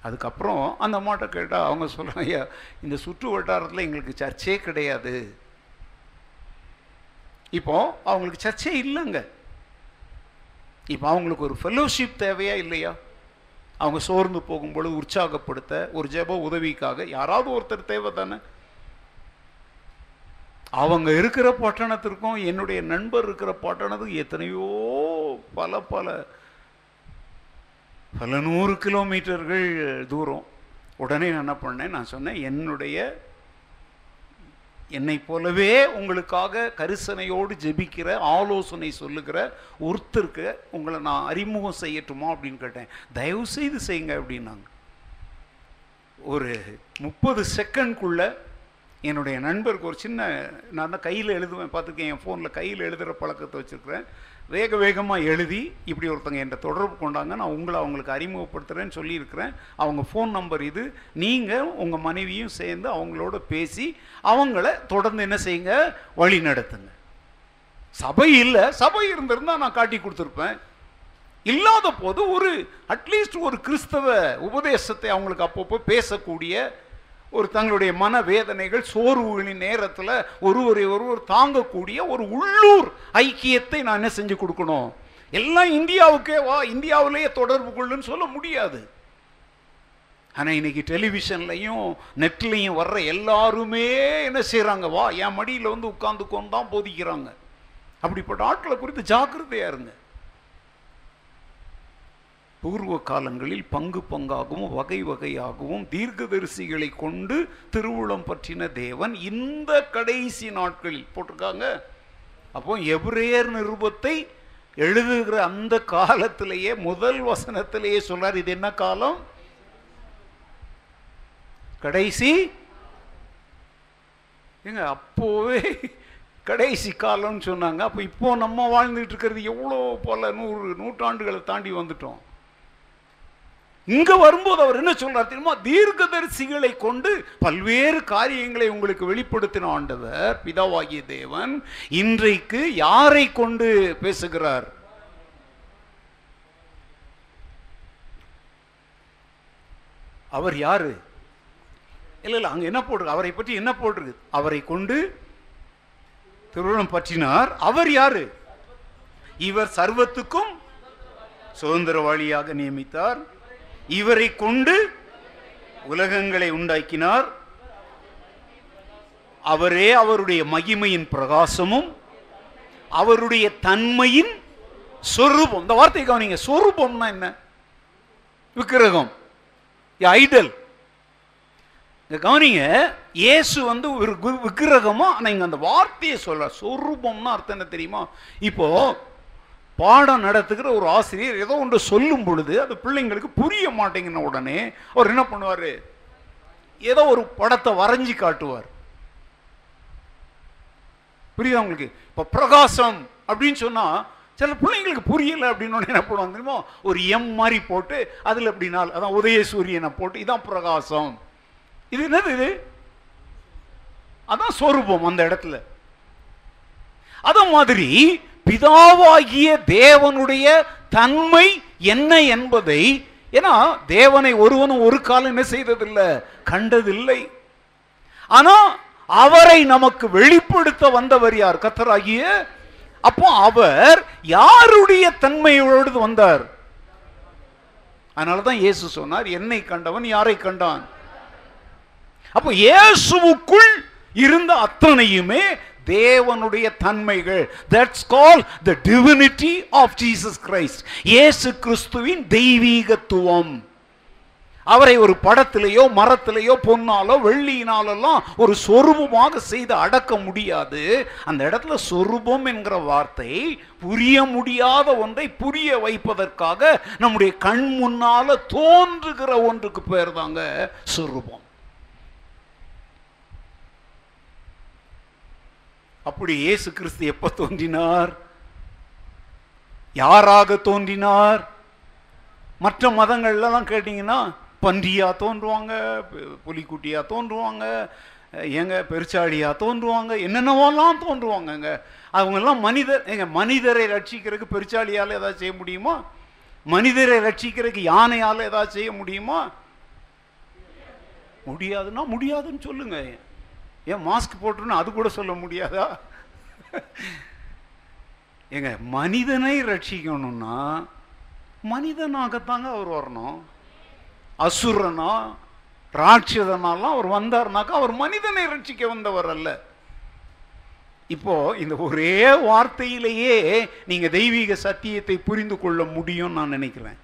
அதுக்கப்புறம் அந்த அம்மாட்ட கேட்டால் அவங்க சொல்கிறாங்க ஐயா இந்த சுற்று வட்டாரத்தில் எங்களுக்கு சர்ச்சே கிடையாது. இப்போ அவங்களுக்கு சர்ச்சே இல்லைங்க. இப்போ அவங்களுக்கு ஒரு ஃபெலோஷிப் தேவையா இல்லையா? அவங்க சோர்ந்து போகும்பொழுது உற்சாகப்படுத்த ஒரு ஜெப உதவிக்காக யாராவது ஒருத்தர் தேவை தானே? அவங்க இருக்கிற பட்டணத்திற்கும் என்னுடைய நண்பர் இருக்கிற பட்டணத்துக்கும் எத்தனையோ பல பல பல நூறு கிலோமீட்டர்கள் தூரம். உடனே நான் என்ன பண்ணேன்? நான் சொன்னேன் என்னுடைய என்னை போலவே உங்களுக்காக கரிசனையோடு ஜெபிக்கிற ஆலோசனை சொல்லுகிற ஒருத்தருக்கு உங்களை நான் அறிமுகம் செய்யட்டுமா அப்படின்னு கேட்டேன். தயவு செய்து செய்யுங்க அப்படின்னாங்க. ஒரு முப்பது செகண்ட்குள்ள என்னுடைய நண்பருக்கு ஒரு சின்ன நான் தான் கையில் எழுதுவேன் பார்த்துருக்கேன் என் ஃபோனில் கையில் எழுதுகிற பழக்கத்தை வச்சுருக்கிறேன். வேக வேகமாக எழுதி இப்படி ஒருத்தங்க என்கிட்ட தொடர்பு கொண்டாங்க. நான் உங்களை அவங்களுக்கு அறிமுகப்படுத்துகிறேன்னு சொல்லியிருக்கிறேன். அவங்க ஃபோன் நம்பர் இது. நீங்கள் உங்கள் மனைவியும் சேர்ந்து அவங்களோட பேசி அவங்கள தொடர்ந்து என்ன செய்யுங்க? வழி நடத்துங்க. சபை இல்லை. சபை இருந்திருந்தா நான் காட்டி கொடுத்துருப்பேன். இல்லாத போது ஒரு அட்லீஸ்ட் ஒரு கிறிஸ்தவ உபதேசத்தை அவங்களுக்கு அப்பப்போ பேசக்கூடிய ஒரு தங்களுடைய மன வேதனைகள் சோர்வுகளின் நேரத்தில் ஒருவரை ஒருவர் தாங்கக்கூடிய ஒரு உள்ளூர் ஐக்கியத்தை நான் என்ன செஞ்சு கொடுக்கணும்? எல்லாம் இந்தியாவுக்கே வா இந்தியாவிலேயே தொடர்பு கொள்ளுன்னு சொல்ல முடியாது. ஆனால் இன்னைக்கு டெலிவிஷன்லையும் நெட்லையும் வர்ற எல்லாருமே என்ன செய்கிறாங்க வா என் மடியில் வந்து உட்கார்ந்துக்கோன்னு தான் போதிக்கிறாங்க. அப்படிப்பட்ட ஆட்களை குறித்து ஜாக்கிரதையாக இருங்க. பூர்வ காலங்களில் பங்கு பங்காகவும் வகை வகையாகவும் தீர்க்கதரிசிகளை கொண்டு திருவுளம் பற்றின தேவன் இந்த கடைசி நாட்களில் போட்டிருக்காங்க. அப்போ எபிரேயர் நிருபத்தை எழுதுகிற அந்த காலத்திலேயே முதல் வசனத்திலேயே சொல்றார் இது என்ன காலம்? கடைசி. ஏங்க அப்போவே கடைசி காலம்னு சொன்னாங்க. அப்போ இப்போ நம்ம வாழ்ந்துட்டு இருக்கிறது எவ்வளோ பல நூறு நூற்றாண்டுகளை தாண்டி வந்துட்டோம். இங்க வரும்போது அவர் என்ன சொல்றார் தெரியுமா? தீர்க்கதரிசிகளை கொண்டு பல்வேறு காரியங்களை உங்களுக்கு வெளிப்படுத்தின ஆண்டவர் பிதாவாகிய தேவன் இன்றைக்கு யாரை கொண்டு பேசுகிறார்? அவர் யாரு? இல்ல இல்ல அங்க என்ன போட்டிருக்கு? அவரை பற்றி என்ன போட்டிருக்கு? அவரை கொண்டு திருமணம் பற்றினார். அவர் யாரு? இவர் சர்வத்துக்கும் சுதந்திரவாளியாக நியமித்தார். இவரை கொண்டு உலகங்களை உண்டாக்கினார். அவரே அவருடைய மகிமையின் பிரகாசமும் அவருடைய தன்மையின் சொரூபம். இந்த வார்த்தை கவனிங்க. சொரூபம்னா என்ன? விக்கிரகம். ஐடல். இங்க கவனிங்க இயேசு வந்து ஒரு கு- ஆனால் இங்கே அந்த வார்த்தையை சொல்ல சொரூபம்னா அர்த்தம் என்ன தெரியுமா? இப்போ பாடம் நடத்துகிற ஒரு ஆசிரியர் ஏதோ ஒன்று சொல்லும் பொழுது அது பிள்ளைங்களுக்கு புரிய மாட்டேங்கின உடனே அவர் என்ன பண்ணுவாரு? ஏதோ ஒரு படத்தை வரைஞ்சி காட்டுவார். புரியுதா உங்களுக்கு? இப்போ பிரகாசம் அப்படின்னு சொன்னா சில பிள்ளைங்களுக்கு புரியல அப்படின்னு உடனே என்ன பண்ணுவாங்க தெரியுமா? ஒரு எம் மாதிரி போட்டு அதில் எப்படின்னா அதான் உதய சூரியனை போட்டு இதான் பிரகாசம். இது என்னது இது? அதான் சொரூபம் அந்த இடத்துல. அத மாதிரி பிதாவாகிய தேவனுடைய தன்மை என்ன என்பதை ஏன்னா தேவனை ஒருவனும் ஒரு காலம் என்ன செய்ததில்லை? கண்டதில்லை. ஆனா அவரை நமக்கு வெளிப்படுத்த வந்தவர் யார்? கத்தராகிய அப்போ அவர் யாருடைய தன்மையோடு வந்தார்? அதனால தான் இயேசு சொன்னார் என்னை கண்டவன் யாரை கண்டான்? அப்போ இயேசுவுக்குள் இருந்த அத்தனையுமே தேவனுடைய தன்மைகள். That's call the divinity of Jesus Christ இயேசு கிறிஸ்துவின் தெய்வீகத்துவம். அவரை ஒரு படத்திலேயோ மரத்திலேயோ பொன்னாலோ வெள்ளியினாலெல்லாம் ஒரு சொரூபமாக செய்து அடக்க முடியாது. அந்த இடத்துல சொரூபம் என்கிற வார்த்தை புரிய முடியாத ஒன்றை புரிய வைப்பதற்காக நம்முடைய கண் முன்னால தோன்றுகிற ஒன்றுக்கு பேர் தாங்க சொரூபம். அப்படி இயேசு கிறிஸ்து எப்போ தோன்றினார்? யாராக தோன்றினார்? மற்ற மதங்கள்லாம் கேட்டிங்கன்னா பன்றியாக தோன்றுவாங்க புலிக்குட்டியாக தோன்றுவாங்க எங்க பெருச்சாளியாக தோன்றுவாங்க என்னென்னவோலாம் தோன்றுவாங்கங்க. அவங்கெல்லாம் மனிதர் எங்க மனிதரை ரட்சிக்கிறதுக்கு பெருச்சாளியால் ஏதாவது செய்ய முடியுமா? மனிதரை ரட்சிக்கிறதுக்கு யானையால் ஏதாவது செய்ய முடியுமா? முடியாதுன்னா முடியாதுன்னு சொல்லுங்கள் ஏன் மாஸ்க் போட்டுருன்னு அது கூட சொல்ல முடியாதா? ஏங்க மனிதனை ரட்சிக்கணும்னா மனிதனாகத்தாங்க அவர் வரணும். அசுரனா ராட்சதனாலாம் அவர் வந்தார்னாக்கா அவர் மனிதனை ரட்சிக்க வந்தவர் அல்ல. இப்போ இந்த ஒரே வார்த்தையிலேயே நீங்க தெய்வீக சத்தியத்தை புரிந்து கொள்ள முடியும் நான் நினைக்கிறேன்.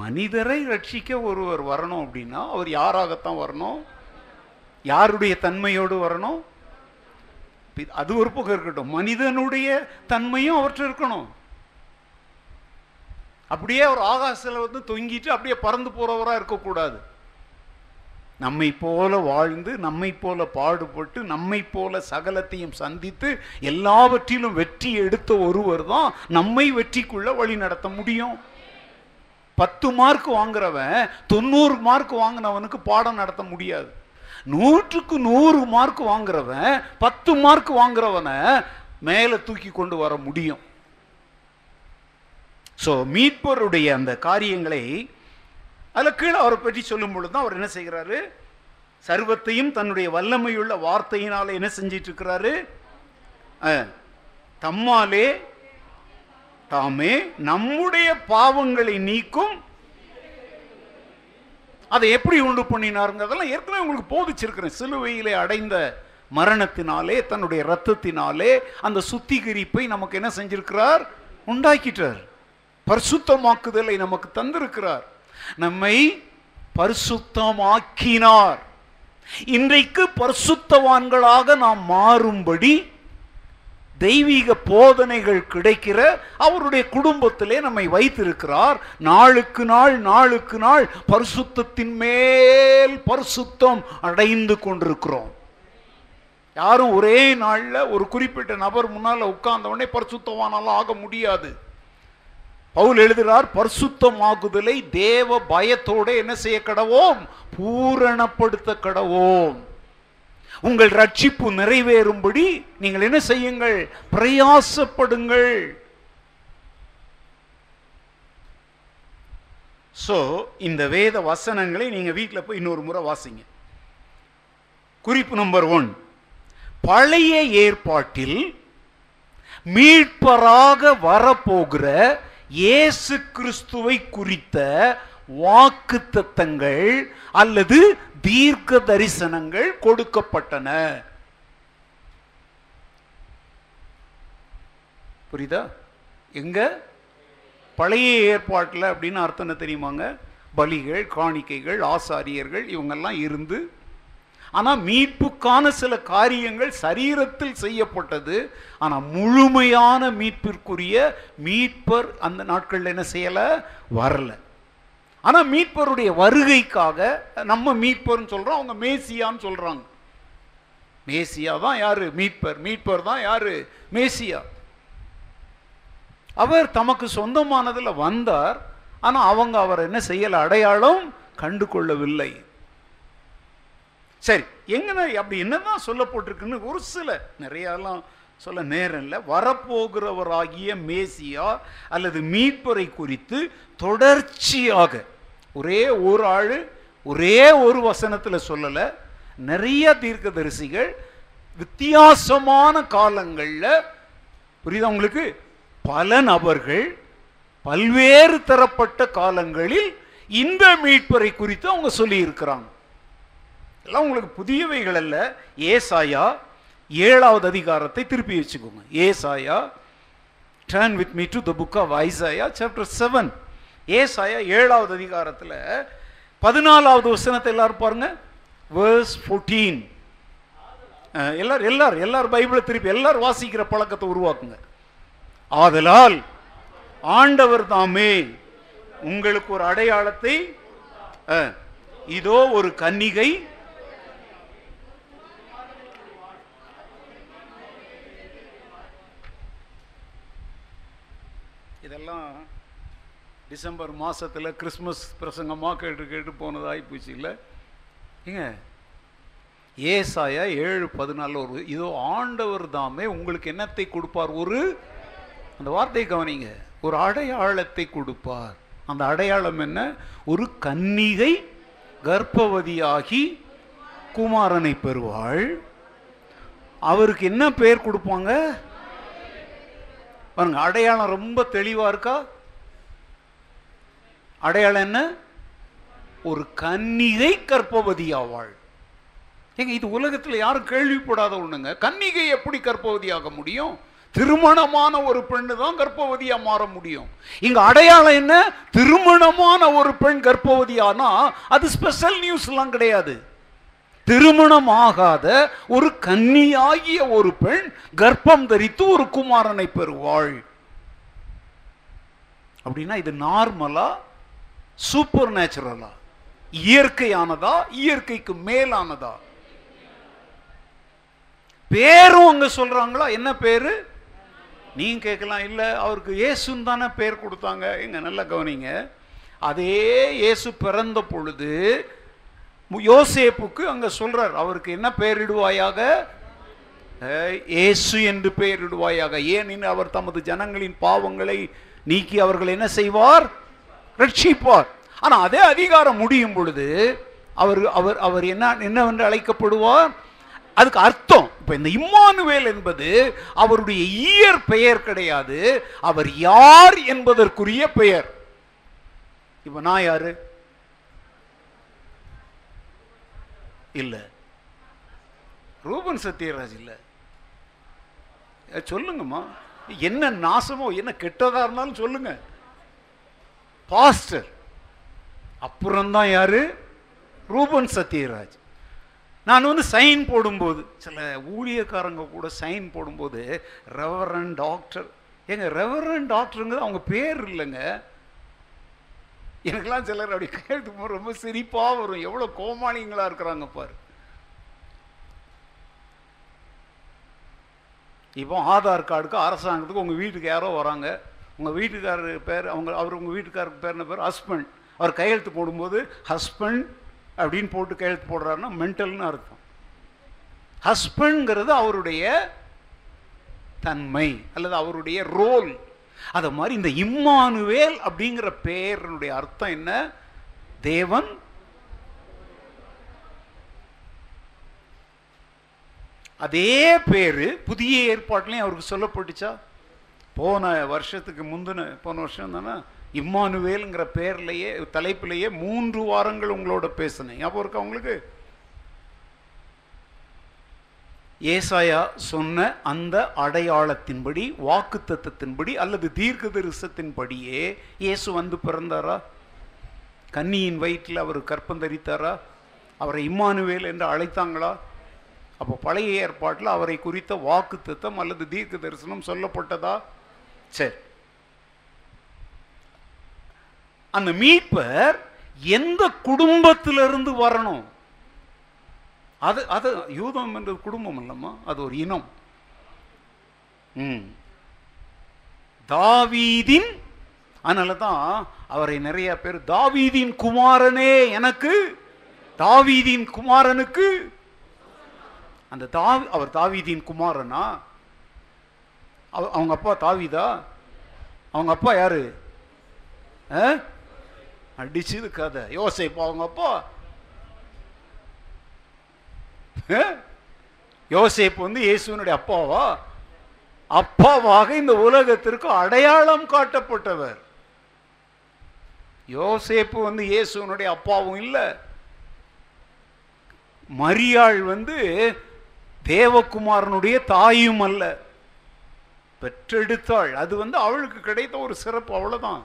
மனிதரை ரட்சிக்க ஒருவர் வரணும் அப்படின்னா அவர் யாராகத்தான் வரணும்? யாருடைய தன்மையோடு வரணும்? அது ஒரு பக்கம் இருக்கட்டும். மனிதனுடைய தன்மையும் அவற்றை இருக்கணும். அப்படியே அவர் ஆகாசத்தில் வந்து தொங்கிட்டு அப்படியே பறந்து போறவராக இருக்கக்கூடாது. நம்மை போல வாழ்ந்து நம்மை போல பாடுபட்டு நம்மை போல சகலத்தையும் சந்தித்து எல்லாவற்றிலும் வெற்றி எடுத்த ஒருவர் தான் நம்மை வெற்றிக்குள்ள வழி நடத்த முடியும். பத்து மார்க் வாங்குறவன் தொண்ணூறு மார்க் வாங்கினவனுக்கு பாடம் நடத்த முடியாது. நூற்றுக்கு நூறு மார்க் வாங்குறவன் பத்து மார்க் வாங்குறவனை மேலே தூக்கி கொண்டு வர முடியும். ஸோ மீட்பருடைய அந்த காரியங்களை அதில் கீழே அவரை பற்றி சொல்லும் பொழுது தான் அவர் என்ன செய்கிறாரு? சர்வத்தையும் தன்னுடைய வல்லமையுள்ள வார்த்தையினால் என்ன செஞ்சிட்டு இருக்கிறாரு? அஹ், தம்மாலே தாமே நம்முடைய பாவங்களை நீக்கும். அதை எப்படி உண்டு பண்ணினாருங்கிறதெல்லாம் ஏற்கனவே உங்களுக்கு போதிச்சிருக்கிறேன். சிலுவையிலே அடைந்த மரணத்தினாலே தன்னுடைய ரத்தத்தினாலே அந்த சுத்திகரிப்பை நமக்கு என்ன செஞ்சிருக்கிறார்? உண்டாக்கிட்டார். பரிசுத்தமாக்குதலை நமக்கு தந்திருக்கிறார். நம்மை பரிசுத்தமாக்கினார். இன்றைக்கு பரிசுத்தவான்களாக நாம் மாறும்படி தெய்வீக போதனைகள் கிடைக்கிற அவருடைய குடும்பத்திலே நம்மை வைத்திருக்கிறார். நாளுக்கு நாள் நாளுக்கு நாள் பரிசுத்தத்தின் மேல் பரிசுத்தம் அடைந்து கொண்டிருக்கிறோம். யாரும் ஒரே நாளில் ஒரு குறிப்பிட்ட நபர் முன்னால் உட்கார்ந்தவொடனே பரிசுத்தமானாலும் ஆக முடியாது. பவுல் எழுதுகிறார் பரிசுத்தமாகுதலை தேவ பயத்தோடு என்ன செய்ய கடவோம் பூரணப்படுத்த கடவோம் உங்கள் ரட்சிப்பு நிறைவேறும்படி நீங்கள் என்ன செய்யுங்கள்? பிரயாசப்படுங்கள். சோ இந்த வேத வசனங்களை நீங்க வீட்டில் போய் இன்னொரு முறை வாசிங்க. குறிப்பு நம்பர் ஒன். பழைய ஏற்பாட்டில் மீட்பராக வரப்போகிற இயேசு கிறிஸ்துவை குறித்த வாக்கு தத்தங்கள் அல்லது தீர்க்க தரிசனங்கள் கொடுக்கப்பட்டன. புரியுதா? எங்க? பழைய ஏற்பாட்டில் அப்படின்னு அர்த்தம் என்ன தெரியுமாங்க? பலிகள் காணிக்கைகள் ஆசாரியர்கள் இவங்கெல்லாம் இருந்து ஆனால் மீட்புக்கான சில காரியங்கள் சரீரத்தில் செய்யப்பட்டது. ஆனால் முழுமையான மீட்பிற்குரிய மீட்பர் அந்த நாட்களில் என்ன செய்யலை? வரல. ஆனால் மீட்பருடைய வருகைக்காக நம்ம மீட்பர்னு சொல்கிறோம் அவங்க மேசியான்னு சொல்கிறாங்க மேசியா தான் யாரு? மீட்பர். மீட்பர் தான் யாரு? மேசியா. அவர் தமக்கு சொந்தமானதில் வந்தார். ஆனால் அவங்க அவர் என்ன செய்யலை? அடையாளம் கண்டு கொள்ளவில்லை சரி எங்கன்னா அப்படி என்னதான் சொல்லப்பட்டிருக்குன்னு ஒரு சில நிறையெல்லாம் சொல்ல நேரம் இல்லை வரப்போகிறவராகிய மேசியா அல்லது மீட்பரை குறித்து தொடர்ச்சியாக ஒரே ஒரு ஆள் ஒரே ஒரு வசனத்தில் சொல்லலை நிறைய தீர்க்கதரிசிகள் வித்தியாசமான காலங்களில் புரியுதா உங்களுக்கு? பல நபர்கள் பல்வேறு தரப்பட்ட காலங்களில் இந்த மீட்பரை குறித்து அவங்க சொல்லி இருக்கிறாங்க எல்லாம் உங்களுக்கு புதியவைகள் அல்ல. ஏசாயா ஏழாவது அதிகாரத்தை திருப்பி வச்சுக்கோங்க. ஏசாயா turn with me to the book of Isaiah chapter seven ஏசாயா ஏழாவது அதிகாரத்தில் பதினாலாவது வசனத்தை எல்லாரும் பாருங்க. வேர்ஸ் ஃபோர்டீன் எல்லாரும் எல்லாரும் எல்லாரும் பைபிளை திருப்பி எல்லாரும் வாசிக்கிற பழக்கத்தை உருவாக்குங்க. ஆதலால் ஆண்டவர் தாமே உங்களுக்கு ஒரு அடையாளத்தை இதோ ஒரு கன்னிகை இதெல்லாம் டிசம்பர் மாதத்தில் கிறிஸ்மஸ் பிரசங்கமாக கேட்டு கேட்டு போனதாகி போச்சு இல்லை? ஏங்க ஏசாயா ஏழு பதினாலு ஒரு இதோ ஆண்டவர் தாமே உங்களுக்கு என்னத்தை கொடுப்பார்? ஒரு அந்த வார்த்தையை கவனிங்க. ஒரு அடையாளத்தை கொடுப்பார். அந்த அடையாளம் என்ன? ஒரு கன்னிகை கர்ப்பவதியாகி குமாரனை பெறுவாள். அவருக்கு என்ன பெயர் கொடுப்பாங்க? பாருங்க அடையாளம் ரொம்ப தெளிவாக இருக்கா? அடையாளம் என்ன? ஒரு கன்னிகை கற்பவதி ஆவாள் ஏங்க இது உலகத்தில் யாரும் கேள்விப்படாத ஒண்ணுங்க. கன்னிகை எப்படி கற்பவதியாக முடியும்? திருமணமான ஒரு பெண்ணு தான் கர்ப்பவதியா மாற முடியும். இங்க அடையாளம் என்ன? திருமணமான ஒரு பெண் கர்ப்பவதியானா அது ஸ்பெஷல் நியூஸ் எல்லாம் கிடையாது. திருமணம் ஆகாத ஒரு கன்னியாகிய ஒரு பெண் கர்ப்பம் தரித்து ஒரு குமாரனை பெறுவாள். அப்படின்னா இது நார்மலா சூப்பர் நேச்சுரலா இயற்கையானதா இயற்கைக்கு மேலானதா? பேரும் அங்க சொல்றாங்களா? என்ன பேரு? நீங்க கேட்கலாம். இல்ல அவருக்கு இயேசுன்னு தானே பேர் கொடுத்தாங்க. எங்க நல்லா கவனிங்க. அதே இயேசு பிறந்த பொழுது யோசேப்புக்கு அங்க சொல்றார். அவருக்கு என்ன பெயரிடுவாயாக அஹ், இயேசு என்று பெயரிடுவாயாக ஏனெனில் அவர் தமது ஜனங்களின் பாவங்களை நீக்கி அவர்கள் என்ன செய்வார்? ரட்சிப்பார். ஆனா அதே அதிகாரம் முடியும் பொழுது அவர் அவர் அவர் என்ன என்னவென்று அழைக்கப்படுவார்? அதுக்கு அர்த்தம் இப்போ இந்த இம்மானுவேல் என்பது அவருடைய ஈயர் பெயர் கிடையாது அவர் யார் என்பதற்குரிய பெயர். இப்போ நான் யாரு? இல்ல. ரூபன் சத்யராஜ் இல்ல. சொல்லுங்கம்மா. என்ன நாசமோ என்ன கெட்டதா இருந்தாலும் சொல்லுங்க. பாஸ்டர். அப்புறம்தான் யார்? ரூபன் சத்யராஜ். நான் வந்து சைன் போடும்போது சில ஊழியக்காரங்க கூட சைன் போடும்போது ரெவரன் டாக்டர். ஏங்க ரெவரன் டாக்டருங்கிறது அவங்க பேர் இல்லைங்க. எனக்கெல்லாம் சிலர் அப்படி கேட்டு ரொம்ப சிரிப்பாக வரும். எவ்வளோ கோமாளிங்களா இருக்கிறாங்க பாரு. இப்போ ஆதார் கார்டுக்கு அரசாங்கத்துக்கு உங்கள் வீட்டுக்கு யாரோ வராங்க. உங்கள் வீட்டுக்காரர் பேர் அவங்க அவர் உங்கள் வீட்டுக்காரருக்கு பேர் என்ன பேர் ஹஸ்பண்ட் அவர் கையெழுத்து போடும்போது ஹஸ்பண்ட் அப்படின்னு போட்டு கையெழுத்து போடுறாருன்னா மென்டல்னு அர்த்தம். ஹஸ்பண்ட்ங்கிறது அவருடைய தன்மை அல்லது அவருடைய ரோல் அது மாதிரி இந்த இம்மானுவேல் அப்படிங்கிற பெயரினுடைய அர்த்தம் என்ன? தேவன் அதே பேரு புதிய ஏற்பாட்டிலையும் அவருக்கு சொல்லப்பட்டுச்சா? போன வருஷத்துக்கு முந்தின போன வருஷம் தானே இம்மானுவேல்ங்கிற பேர்லயே தலைப்பிலேயே மூன்று வாரங்கள் உங்களோட பேசினேன். ஞாபகம் இருக்கா உங்களுக்கு? ஏசாயா சொன்ன அந்த அடையாளத்தின்படி வாக்குத்தத்தத்தின்படி அல்லது தீர்க்க தரிசத்தின்படியே இயேசு வந்து பிறந்தாரா? கன்னியின் வயிற்றில் அவர் கற்பந்தரித்தாரா அவரை இம்மானுவேல் என்று அழைத்தாங்களா? அப்போ பழைய ஏற்பாட்டில் அவரை குறித்த வாக்குத்தத்தம் அல்லது தீர்க்க தரிசனம் சொல்லப்பட்டதா? சரி. அந்த மீட்பர் எந்த குடும்பத்திலிருந்து வரணும்? அது அது யூதம் என்ற குடும்பம் இல்லம்மா அது ஒரு இனம். தாவீதின் அதனால தான் அவரை நிறைய பேர் தாவீதின் குமாரனே எனக்கு தாவீதின் குமாரனுக்கு. அந்த தாவி அவர் தாவீதின் குமாரனா? அவங்க அப்பா தாவிதா? அவங்க அப்பா யாரு? அடிச்சது கதை. யோசேப்பு அவங்க அப்பா? ஆ? வந்து இயேசுவனுடைய அப்பாவா? அப்பாவாக இந்த உலகத்திற்கு அடையாளம் காட்டப்பட்டவர். யோசேப்பு வந்து இயேசுவனுடைய அப்பாவும் இல்லை. மரியாள் வந்து தேவகுமாரனுடைய தாயும் அல்ல. பெற்றெடுத்தாள். அது வந்து அவளுக்கு கிடைத்த ஒரு சிறப்பு அவ்வளோதான்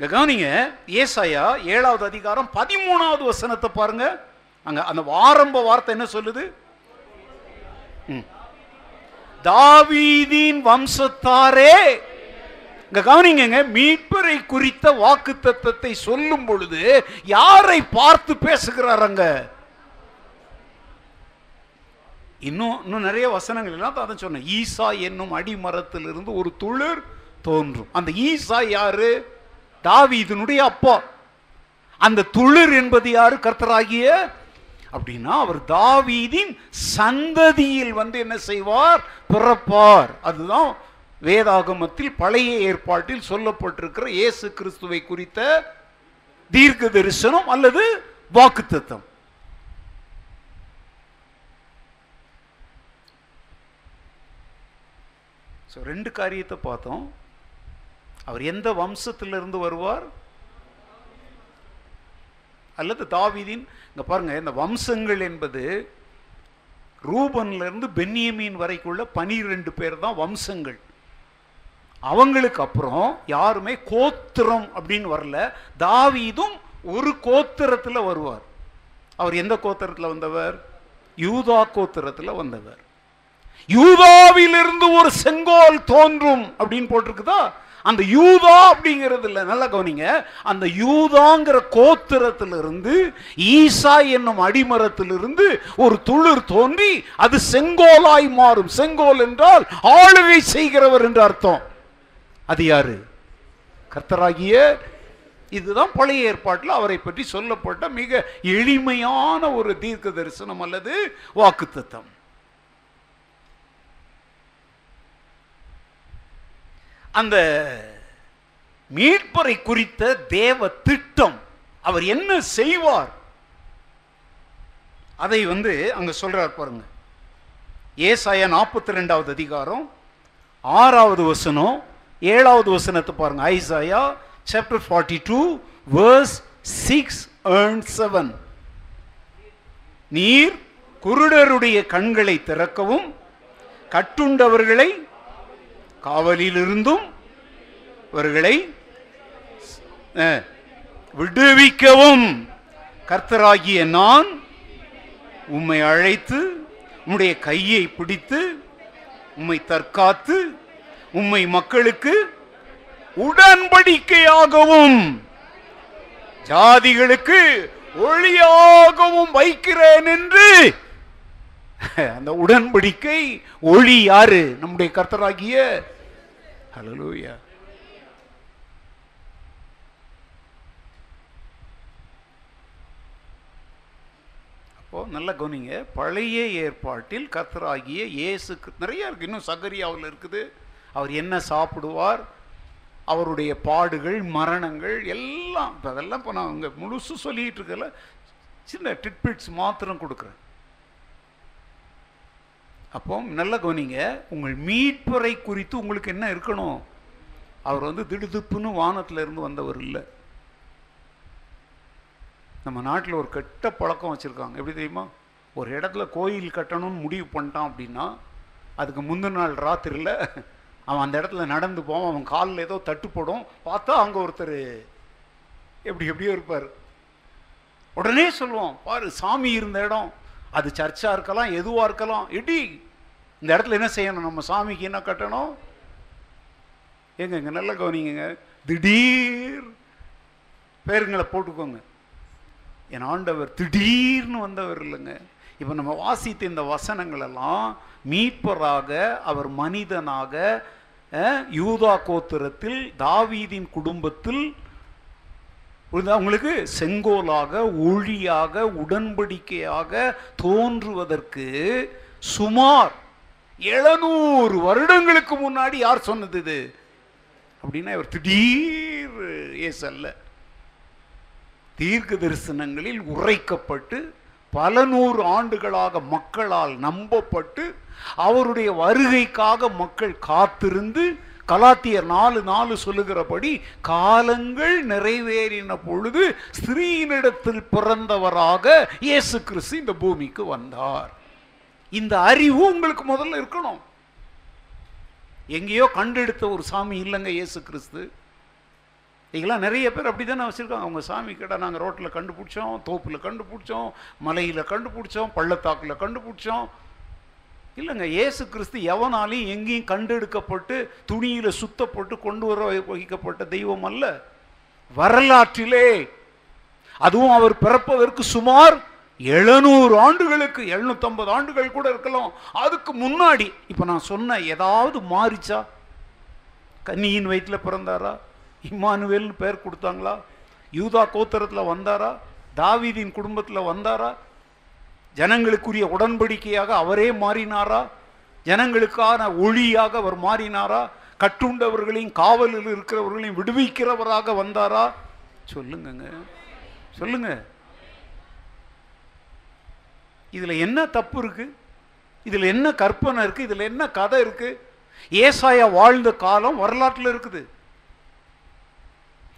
கவனிங்க ஏசாயா ஏழாவது அதிகாரம் பதிமூணாவது வசனத்தை பாருங்க. அங்க அந்த ஆரம்ப வார்த்தை என்ன சொல்லுது? ம். தாவீதின் வம்சத்தாரே. இங்க கவனிங்க மீட்பரை குறித்த வாக்கு தத்தத்தை சொல்லும் பொழுது யாரை பார்த்து பேசுகிறாரங்க இன்னும் இன்னும் நிறைய வசனங்கள் எல்லாம் தான் சொன்னேன். ஈசா என்னும் அடிமரத்திலிருந்து ஒரு துளிர் தோன்றும். அந்த ஈசா யாரு? தாவீதினுடைய அப்பா. அந்த துளிர் என்பது யாரு? கர்த்தராகிய அப்படின்னா அவர் தாவீதின் சந்ததியில் வந்து என்ன செய்வார்? பிறப்பார். அதுதான் வேதாகமத்தில் பழைய ஏற்பாட்டில் சொல்லப்பட்டிருக்கிற இயேசு கிறிஸ்துவை குறித்த தீர்க்க தரிசனம் அல்லது வாக்குத்தத்தம். ஸோ ரெண்டு காரியத்தை பார்த்தோம். அவர் எந்த வம்சத்திலிருந்து வருவார்? அல்லது தாவீதின் இங்க பாருங்க இந்த வம்சங்கள் என்பது ரூபன்ல இருந்து பென்னியமீன் வரைக்குள்ள பனிரெண்டு பேர் தான் வம்சங்கள். அவங்களுக்கு அப்புறம் யாருமே கோத்திரம் அப்படின்னு வரல. தாவீதும் ஒரு கோத்திரத்துல வருவார். அவர் எந்த கோத்திரத்துல வந்தவர்? யூதா கோத்திரத்துல வந்தவர். யூதாவிலிருந்து ஒரு செங்கோல் தோன்றும் அப்படின்னு போட்டிருக்குதா? அந்த யூதா அப்படிங்கிறது இல்லை. நல்லா கவனிங்க. அந்த யூதாங்கிற கோத்திரத்திலிருந்து ஈசா என்னும் அடிமரத்திலிருந்து ஒரு துளிர் தோன்றி அது செங்கோலாய் மாறும். செங்கோல் என்றால் ஆளுகை செய்கிறவர் என்று அர்த்தம். அது யாரு? கர்த்தராகிய இதுதான் பழைய ஏற்பாட்டில் அவரை பற்றி சொல்லப்பட்ட மிக எளிமையான ஒரு தீர்க்க தரிசனம் அல்லது வாக்குத்தத்தம். அந்த மீட்பரை குறித்த தேவ திட்டம் அவர் என்ன செய்வார்? அதை வந்து அங்க சொல்றார் பாருங்க. ஏசாயா நாற்பத்தி ரெண்டாவது அதிகாரம் ஆறாவது வசனம் ஏழாவது வசனத்தை பாருங்க. Isaiah chapter forty two verse six and seven நீர் குருடருடைய கண்களை திறக்கவும் கட்டுண்டவர்களை காவலிலிருந்தும் அவர்களை அஹ், விடுவிக்கவும். கர்த்தராகிய நான் உம்மை அழைத்து உம்முடைய கையை பிடித்து உம்மை தற்காத்து உம்மை மக்களுக்கு உடன்படிக்கையாகவும் ஜாதிகளுக்கு ஒளியாகவும் வைக்கிறேன் என்று. அந்த உடன்படிக்கை ஒளி யாரு? நம்முடைய கர்த்தராகிய Hallelujah. அப்போ நல்ல கவனிங்க. பழைய ஏற்பாட்டில் கத்தராகிய இயேசுக்கு நிறையா நிறைய இருக்கு. இன்னும் சகரியாவில் இருக்குது. அவர் என்ன சாப்பிடுவார்? அவருடைய பாடுகள் மரணங்கள் எல்லாம் இப்போ அதெல்லாம் இப்போ நான் இங்கே முழுசு சொல்லிட்டு இருக்கல சின்ன டிட்பிட்ஸ் மாத்திரம் கொடுக்குறேன். அப்போ நல்ல கவனிங்க உங்கள் மீட்பரை குறித்து உங்களுக்கு என்ன இருக்கணும்? அவர் வந்து திடுதிப்புன்னு வானத்தில் இருந்து வந்தவர் இல்லை. நம்ம நாட்டில் ஒரு கெட்ட பழக்கம் வச்சுருக்காங்க. எப்படி தெரியுமா? ஒரு இடத்துல கோயில் கட்டணும்னு முடிவு பண்ணிட்டான் அப்படின்னா அதுக்கு முந்தின நாள் ராத்திரியில் அவன் அந்த இடத்துல நடந்து போவான். அவன் காலில் ஏதோ தட்டுப்படும் பார்த்தா அங்கே ஒருத்தர் எப்படி எப்படியோ இருப்பார். உடனே சொல்லுவான் பாரு சாமி இருந்த இடம். அது சர்ச்சாக இருக்கலாம் எதுவாக இருக்கலாம். எடி இந்த இடத்துல என்ன செய்யணும்? நம்ம சாமிக்கு என்ன கட்டணும்? எங்க இங்கே நல்லா கவனிங்க திடீர் பேருங்களை போட்டுக்கோங்க. என் ஆண்டவர் திடீர்னு வந்தவர் இல்லைங்க. இப்போ நம்ம வாசித்த இந்த வசனங்களெல்லாம் மீட்பராக அவர் மனிதனாக யூதா கோத்திரத்தில் தாவீதின் குடும்பத்தில் அவங்களுக்கு செங்கோலாக ஒழியாக உடன்படிக்கையாக தோன்றுவதற்கு சுமார் எழுநூறு வருடங்களுக்கு முன்னாடி யார் சொன்னது இது? அப்படின்னா இவர் திடீர் ஏசு அல்ல தீர்க்க தரிசனங்களில் உரைக்கப்பட்டு பல நூறு ஆண்டுகளாக மக்களால் நம்பப்பட்டு அவருடைய வருகைக்காக மக்கள் காத்திருந்து கலாத்தியர் நாலு நாலு சொல்லுகிறபடி காலங்கள் நிறைவேறின பொழுது ஸ்ரீனிடத்தில் பிறந்தவராக இயேசு கிறிஸ்து இந்த பூமிக்கு வந்தார். இந்த அறிவு உங்களுக்கு முதல்ல இருக்கணும். எங்கேயோ கண்டெடுத்த ஒரு சாமி இல்லைங்க இயேசு கிறிஸ்து. இதெல்லாம் நிறைய பேர் அப்படி தானே வச்சுருக்காங்க. அவங்க சாமி கிட்ட நாங்கள் ரோட்டில் கண்டுபிடிச்சோம் தோப்பில் கண்டுபிடிச்சோம் மலையில் கண்டுபிடிச்சோம் பள்ளத்தாக்கில் கண்டுபிடிச்சோம். இல்லைங்க இயேசு கிறிஸ்து எவனாலையும் எங்கேயும் கண்டெடுக்கப்பட்டு துணியில் சுத்தப்பட்டு கொண்டு வர வகிக்கப்பட்ட தெய்வம் அல்ல. வரலாற்றிலே. அதுவும் அவர் பிறப்பதற்கு சுமார் எழுநூறு ஆண்டுகளுக்கு எழுநூத்தம்பது ஆண்டுகள் கூட இருக்கலாம். அதுக்கு முன்னாடி இப்போ நான் சொன்ன ஏதாவது மாறிச்சா? கன்னியின் வயிற்றில் பிறந்தாரா? இம்மானுவேல்னு பேர் கொடுத்தாங்களா? யூதா கோத்திரத்தில் வந்தாரா? தாவீதின் குடும்பத்தில் வந்தாரா? ஜனங்களுக்குரிய உடன்படிக்கையாக அவரே மாறினாரா? ஜனங்களுக்கான ஒளியாக அவர் மாறினாரா? கட்டுண்டவர்களையும் காவலில் இருக்கிறவர்களையும் விடுவிக்கிறவராக வந்தாரா? சொல்லுங்கங்க. சொல்லுங்கள் இதுல என்ன தப்பு இருக்கு? இதுல என்ன கற்பனை இருக்கு? இதுல என்ன கதை இருக்கு? ஏசாயா வாழ்ந்த காலம் வரலாற்றில் இருக்குது.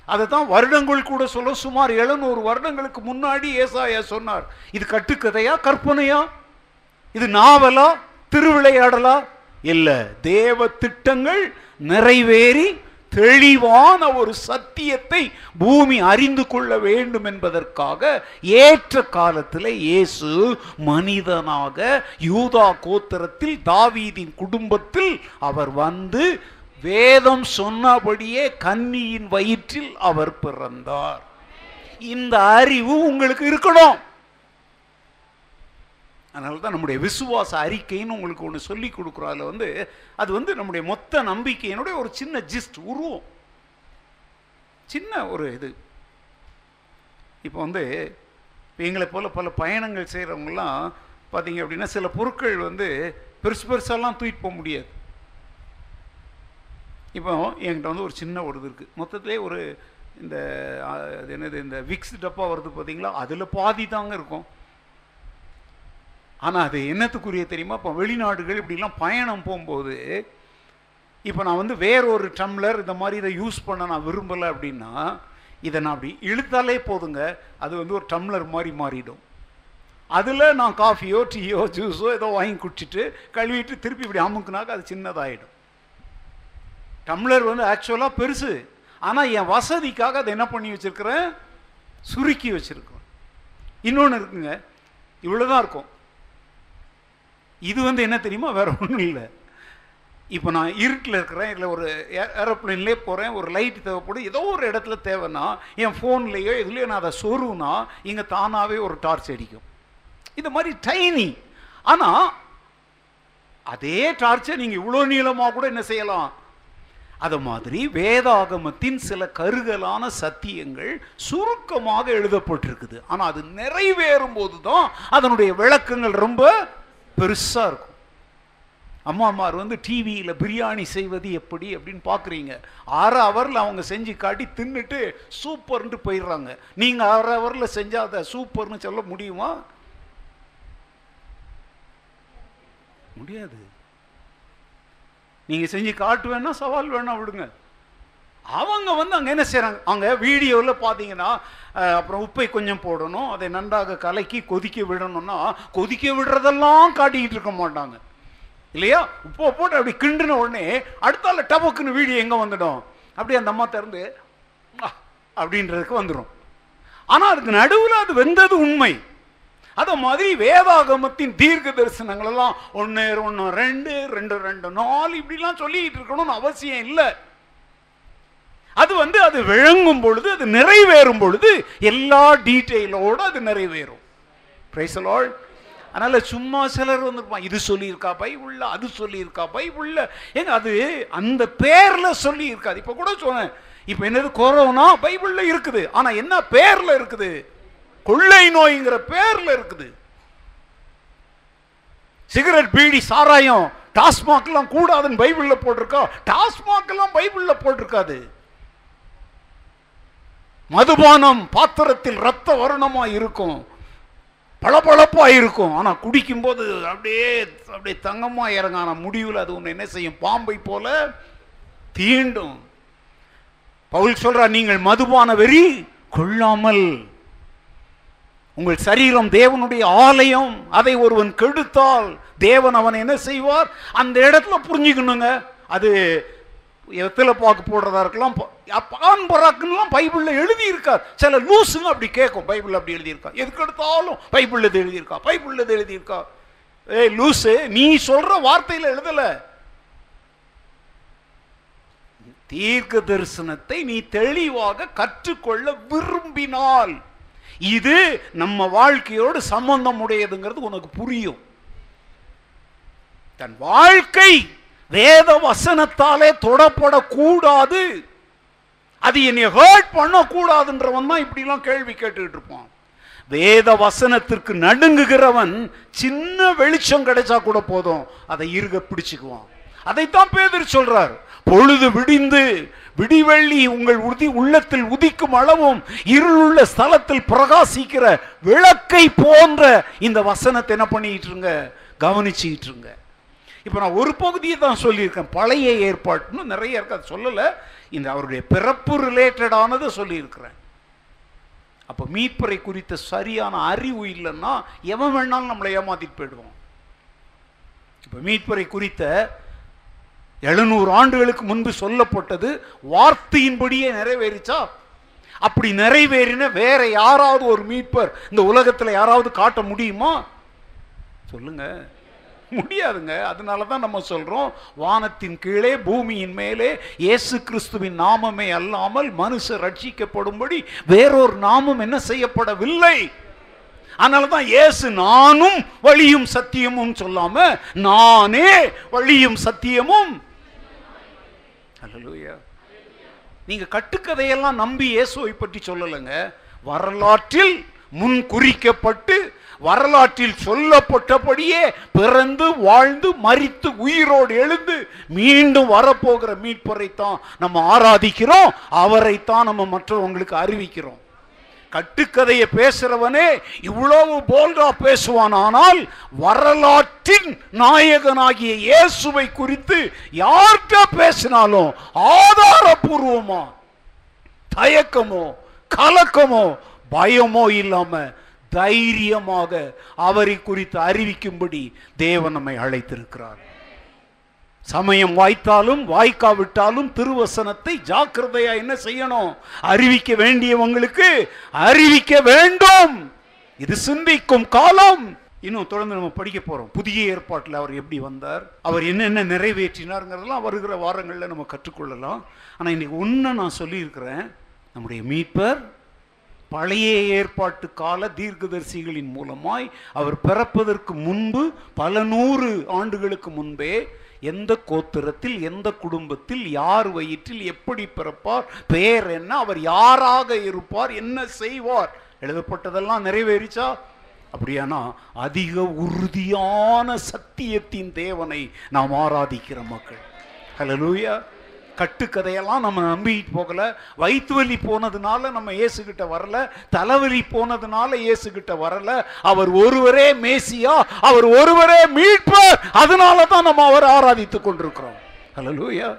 அதை தான் வருடங்கள் கூட சொல்ல சுமார் எழுநூறு வருடங்களுக்கு முன்னாடி ஏசாயா சொன்னார். இது கட்டுக்கதையா? கற்பனையா? இது நாவலா? திருவிளையாடலா? இல்லை. தேவ திட்டங்கள் நிறைவேறி தெளிவான ஒரு சத்தியத்தை பூமி அறிந்து கொள்ள வேண்டும் என்பதற்காக ஏற்ற காலத்தில் இயேசு மனிதனாக யூதா கோத்திரத்தில் தாவீதின் குடும்பத்தில் அவர் வந்து வேதம் சொன்னபடியே கன்னியின் வயிற்றில் அவர் பிறந்தார். இந்த அறிவு உங்களுக்கு இருக்கணும். அதனால தான் நம்முடைய விசுவாச அறிக்கைன்னு உங்களுக்கு ஒன்று சொல்லி கொடுக்குறோம். அதில் வந்து அது வந்து நம்முடைய மொத்த நம்பிக்கையினுடைய ஒரு சின்ன ஜிஸ்ட் உருவம். சின்ன ஒரு இது. இப்போ வந்து எங்களை போல் பல பயணங்கள் செய்கிறவங்கலாம் பார்த்தீங்க அப்படின்னா சில பொருட்கள் வந்து பெருசு பெருசாலாம் தூக்கிட்டு போக முடியாது. இப்போ என்கிட்ட வந்து ஒரு சின்ன ஒரு இது இருக்குது மொத்தத்திலே ஒரு இந்த அது என்னது இந்த விக்ஸ் டப்பா வருது பார்த்தீங்களா அதில் பாதி தாங்க இருக்கும். ஆனால் அது என்னத்துக்குரிய தெரியுமா? இப்போ வெளிநாடுகள் இப்படிலாம் பயணம் போகும்போது இப்போ நான் வந்து வேற ஒரு டம்ளர் இந்த மாதிரி இதை யூஸ் பண்ண நான் விரும்பலை அப்படின்னா இதை நான் அப்படி இழுத்தாலே போதுங்க. அது வந்து ஒரு டம்ளர் மாதிரி மாறிடும். அதில் நான் காஃபியோ டீயோ ஜூஸோ ஏதோ வாங்கி குடிச்சிட்டு கழுவிட்டு திருப்பி இப்படி அமுக்குனாக்க அது சின்னதாகிடும் டம்ளர் வந்து ஆக்சுவலாக பெருசு. ஆனால் என் வசதிக்காக அதை என்ன பண்ணி வச்சிருக்கிறேன்? சுருக்கி வச்சிருக்கிறேன். இன்னொன்று இருக்குங்க. இவ்வளோதான் இருக்கும். இது வந்து என்ன தெரியுமா? வேறு ஒன்றும் இல்லை. இப்போ நான் இருட்டில் இருக்கிறேன் இல்லை ஒரு ஏரோப்ளேன்லேயே போகிறேன் ஒரு லைட் தேவைப்படும் ஏதோ ஒரு இடத்துல தேவைன்னா என் ஃபோன்லேயோ எதுலேயோ நான் அதை சொருவுனா இங்கே தானாகவே ஒரு டார்ச் அடிக்கும். இது மாதிரி டைனி ஆனால் அதே டார்ச்சை நீங்கள் இவ்வளோ நீளமாக கூட என்ன செய்யலாம்? அது மாதிரி வேதாகமத்தின் சில கருகலான சத்தியங்கள் சுருக்கமாக எழுதப்பட்டிருக்குது. ஆனால் அது நிறைவேறும் போது தான் அதனுடைய விளக்கங்கள் ரொம்ப பெருசாக இருக்கும். அம்மாமார் வந்து டிவியில் பிரியாணி செய்வது எப்படி அப்படின்னு பார்க்குறீங்க அரை ஹவரில் அவங்க செஞ்சு காட்டி தின்னுட்டு சூப்பர்ன்ட்டு போயிடுறாங்க. நீங்கள் அரை ஹவரில் செஞ்சால் அதை சூப்பர்னு சொல்ல முடியுமா? முடியாது. நீங்கள் செஞ்சு காட்டு வேணா சவால் வேணா விடுங்க. அவங்க வந்து அங்கே என்ன செய்கிறாங்க அங்கே வீடியோவில் பார்த்தீங்கன்னா அப்புறம் உப்பை கொஞ்சம் போடணும் அதை நன்றாக கலக்கி கொதிக்க விடணும்னா கொதிக்க விடுறதெல்லாம் காட்டிக்கிட்டு இருக்க மாட்டாங்க. இல்லையா? உப்பை போட்டு அப்படி கிண்டுன உடனே அடுத்தால டபக்குன்னு வீடியோ எங்கே வந்துடும்? அப்படி அந்த அம்மா திறந்து அப்படின்றதுக்கு வந்துடும் ஆனால் அதுக்கு நடுவில் அது வெந்தது உண்மை. அதை மாதிரி வேதாகமத்தின் தீர்க்க தரிசனங்கள் எல்லாம் ஒன்று ஒன்று ரெண்டு ரெண்டு ரெண்டு நாலு இப்படிலாம் சொல்லிக்கிட்டு இருக்கணும்னு அவசியம் இல்லை. அது வந்து அது விளங்கும் பொழுது அது நிறைவேறும் பொழுது எல்லா டீட்டெயிலோடு அது நிறைவேறும். பிரைசலால் அதனால் சும்மா சிலர் வந்திருப்பான் இது சொல்லியிருக்கா பைபிளில் அது சொல்லியிருக்கா பைபிள்ல. ஏங்க அது அந்த பேரில் சொல்லியிருக்காது. இப்போ கூட சொன்னேன் இப்போ என்னது கொரோனா பைபிளில் இருக்குது. ஆனால் என்ன பேரில் இருக்குது? கொள்ளை நோய்ங்கிற பேரில் இருக்குது. சிகரெட் பீடி சாராயம் டாஸ்மாக்லாம் கூடாதுன்னு பைபிளில் போட்டிருக்கா? டாஸ்மாக்லாம் பைபிளில் போட்டிருக்காது. மதுபானம் பாத்திரத்தில் ரத்த வருணமாக இருக்கும். பளபளப்பாக இருக்கும். ஆனால் குடிக்கும்போது அப்படியே அப்படியே தங்கமாக இறங்க ஆனால் முடிவில் அது ஒன்று என்ன செய்யும்? பாம்பை போல தீண்டும். பவுல் சொல்றா நீங்கள் மதுபான வெறி கொள்ளாமல் உங்கள் சரீரம் தேவனுடைய ஆலயம் அதை ஒருவன் கெடுத்தால் தேவன் அவன் என்ன செய்வார்? அந்த இடத்துல புரிஞ்சுக்கணுங்க. அது எத்தில பாக்கு போடுறதா இருக்கலாம் ஆண் பராக்குலாம் பைபிளில் எழுதியிருக்கார். சில லூஸுங்க அப்படி கேட்கும். பைபிள் அப்படி எழுதியிருக்கா? எதுக்கு எடுத்தாலும் பைபிளில் இது எழுதியிருக்கா? பைபிளில் இது எழுதியிருக்கா? ஏய் லூசு நீ சொல்ற வார்த்தையில் எழுதலை. தீர்க்க தரிசனத்தை நீ தெளிவாக கற்றுக்கொள்ள விரும்பினால் இது நம்ம வாழ்க்கையோடு சம்பந்தம் உடையதுங்கிறது உனக்கு புரியும். தன் வாழ்க்கை வேத வசனத்தாலே தொடப்படக்கூடாது. அது என்னை ஹேர்ட் பண்ணக்கூடாதுன்றவன் தான் இப்படிலாம் கேள்வி கேட்டுக்கிட்டு இருப்பான். வேத வசனத்திற்கு நடுங்குகிறவன் சின்ன வெளிச்சம் கிடைச்சா கூட போதும். அதை இருக பிடிச்சுக்குவான். அதைத்தான் பேதர் சொல்றார். பொழுது விடிந்து விடிவெள்ளி உங்கள் உதி உள்ளத்தில் உதிக்கும் அளவும் இருளுள்ள ஸ்தலத்தில் பிரகாசிக்கிற விளக்கை போன்ற இந்த வசனத்தை என்ன பண்ணிட்டு இருங்க கவனிச்சுக்கிட்டு இருங்க இப்போ நான் ஒரு பகுதியை தான் சொல்லியிருக்கேன். பழைய ஏற்பாட்டுன்னு நிறைய இருக்கு. அது சொல்லலை. இந்த அவருடைய பிறப்பு ரிலேட்டடானதை சொல்லியிருக்கிறேன். அப்போ மீட்பரை குறித்த சரியான அறிவு இல்லைன்னா எவன் வேணாலும் நம்மளை ஏமாத்திட்டு போயிடுவான். இப்போ மீட்பரை குறித்த எழுநூறு ஆண்டுகளுக்கு முன்பு சொல்லப்பட்டது வார்த்தையின்படியே நிறைவேறிச்சா? அப்படி நிறைவேறின வேற யாராவது ஒரு மீட்பர் இந்த உலகத்தில் யாராவது காட்ட முடியுமா? சொல்லுங்கள் முடியாதுங்க. அதனால தான் நம்ம சொல்கிறோம் வானத்தின் கீழே பூமியின் மேலே இயேசு கிறிஸ்துவின் நாமமே அல்லாமல் மனுஷர் ரட்சிக்கப்படும்படி வேறொரு நாமம் என்ன செய்யப்படவில்லை. அதனால தான் இயேசு நானும் வழியும் சத்தியமும் சொல்லாம நானே வழியும் சத்தியமும். நீங்க கட்டுக்கதையெல்லாம் நம்பி இயேசுவை பற்றி சொல்லலைங்க. வரலாற்றில் முன் குறிக்கப்பட்டு வரலாற்றில் சொல்லப்பட்டபடியே பிறந்து வாழ்ந்து மறித்து உயிரோடு எழுந்து மீண்டும் வரப்போகிற மீட்பரைத்தான் நம்ம ஆராதிக்கிறோம் அவரைத்தான் நம்ம மற்றவங்களுக்கு அறிவிக்கிறோம். கட்டுக்கதையை பேசுறவனே இவ்வளவு போல்டா பேசுவான் ஆனால் வரலாற்றின் நாயகனாகிய இயேசுவை குறித்து யார்கிட்ட பேசினாலும் ஆதாரபூர்வமா தயக்கமோ கலக்கமோ பயமோ இல்லாம தைரியமாக அவரை குறித்து அறிவிக்கும்படி தேவன் நம்மை அழைத்திருக்கிறார். சமயம் வாய்த்தாலும் வாய்க்காவிட்டாலும் திருவசனத்தை ஜாக்கிரதையா என்ன செய்யணும்? அறிவிக்க வேண்டியவங்களுக்கு அறிவிக்க வேண்டும். இது சிந்திக்கும் காலம். இன்னும் தொடர்ந்து நம்ம படிக்க போறோம். புதிய ஏற்பாட்டில் அவர் எப்படி வந்தார்? அவர் என்னென்ன நிறைவேற்றினாருங்கிறதெல்லாம் வருகிற வாரங்களில் நம்ம கற்றுக்கொள்ளலாம். ஆனால் இன்னைக்கு ஒன்று நான் சொல்லியிருக்கிறேன். நம்முடைய மீட்பர் பழைய ஏற்பாட்டு கால தீர்க்கதரிசிகளின் மூலமாய் அவர் பிறப்பதற்கு முன்பு பல நூறு ஆண்டுகளுக்கு முன்பே எந்த கோத்திரத்தில் எந்த குடும்பத்தில் யார் வயிற்றில் எப்படி பிறப்பார் பெயர் என்ன அவர் யாராக இருப்பார் என்ன செய்வார்? எழுதப்பட்டதெல்லாம் நிறைவேறிச்சா? அப்படியானா அதிக உறுதியான சத்தியத்தின் தேவனை நாம் ஆராதிக்கிற மக்கள். ஹலோ லூயா கட்டுக்கதையெல்லாம் நம்ம நம்பிட்டு போகல. வயிற்று வலி போனதுனால நம்ம இயேசுகிட்ட வரல. தலைவலி போனதுனால இயேசுகிட்ட வரல. அவர் ஒருவரே மேசியா அவர் ஒருவரே மீட்பர். அதனால தான் நம்ம அவரை ஆராதித்துக் கொண்டிருக்கிறோம். ஹalleluya.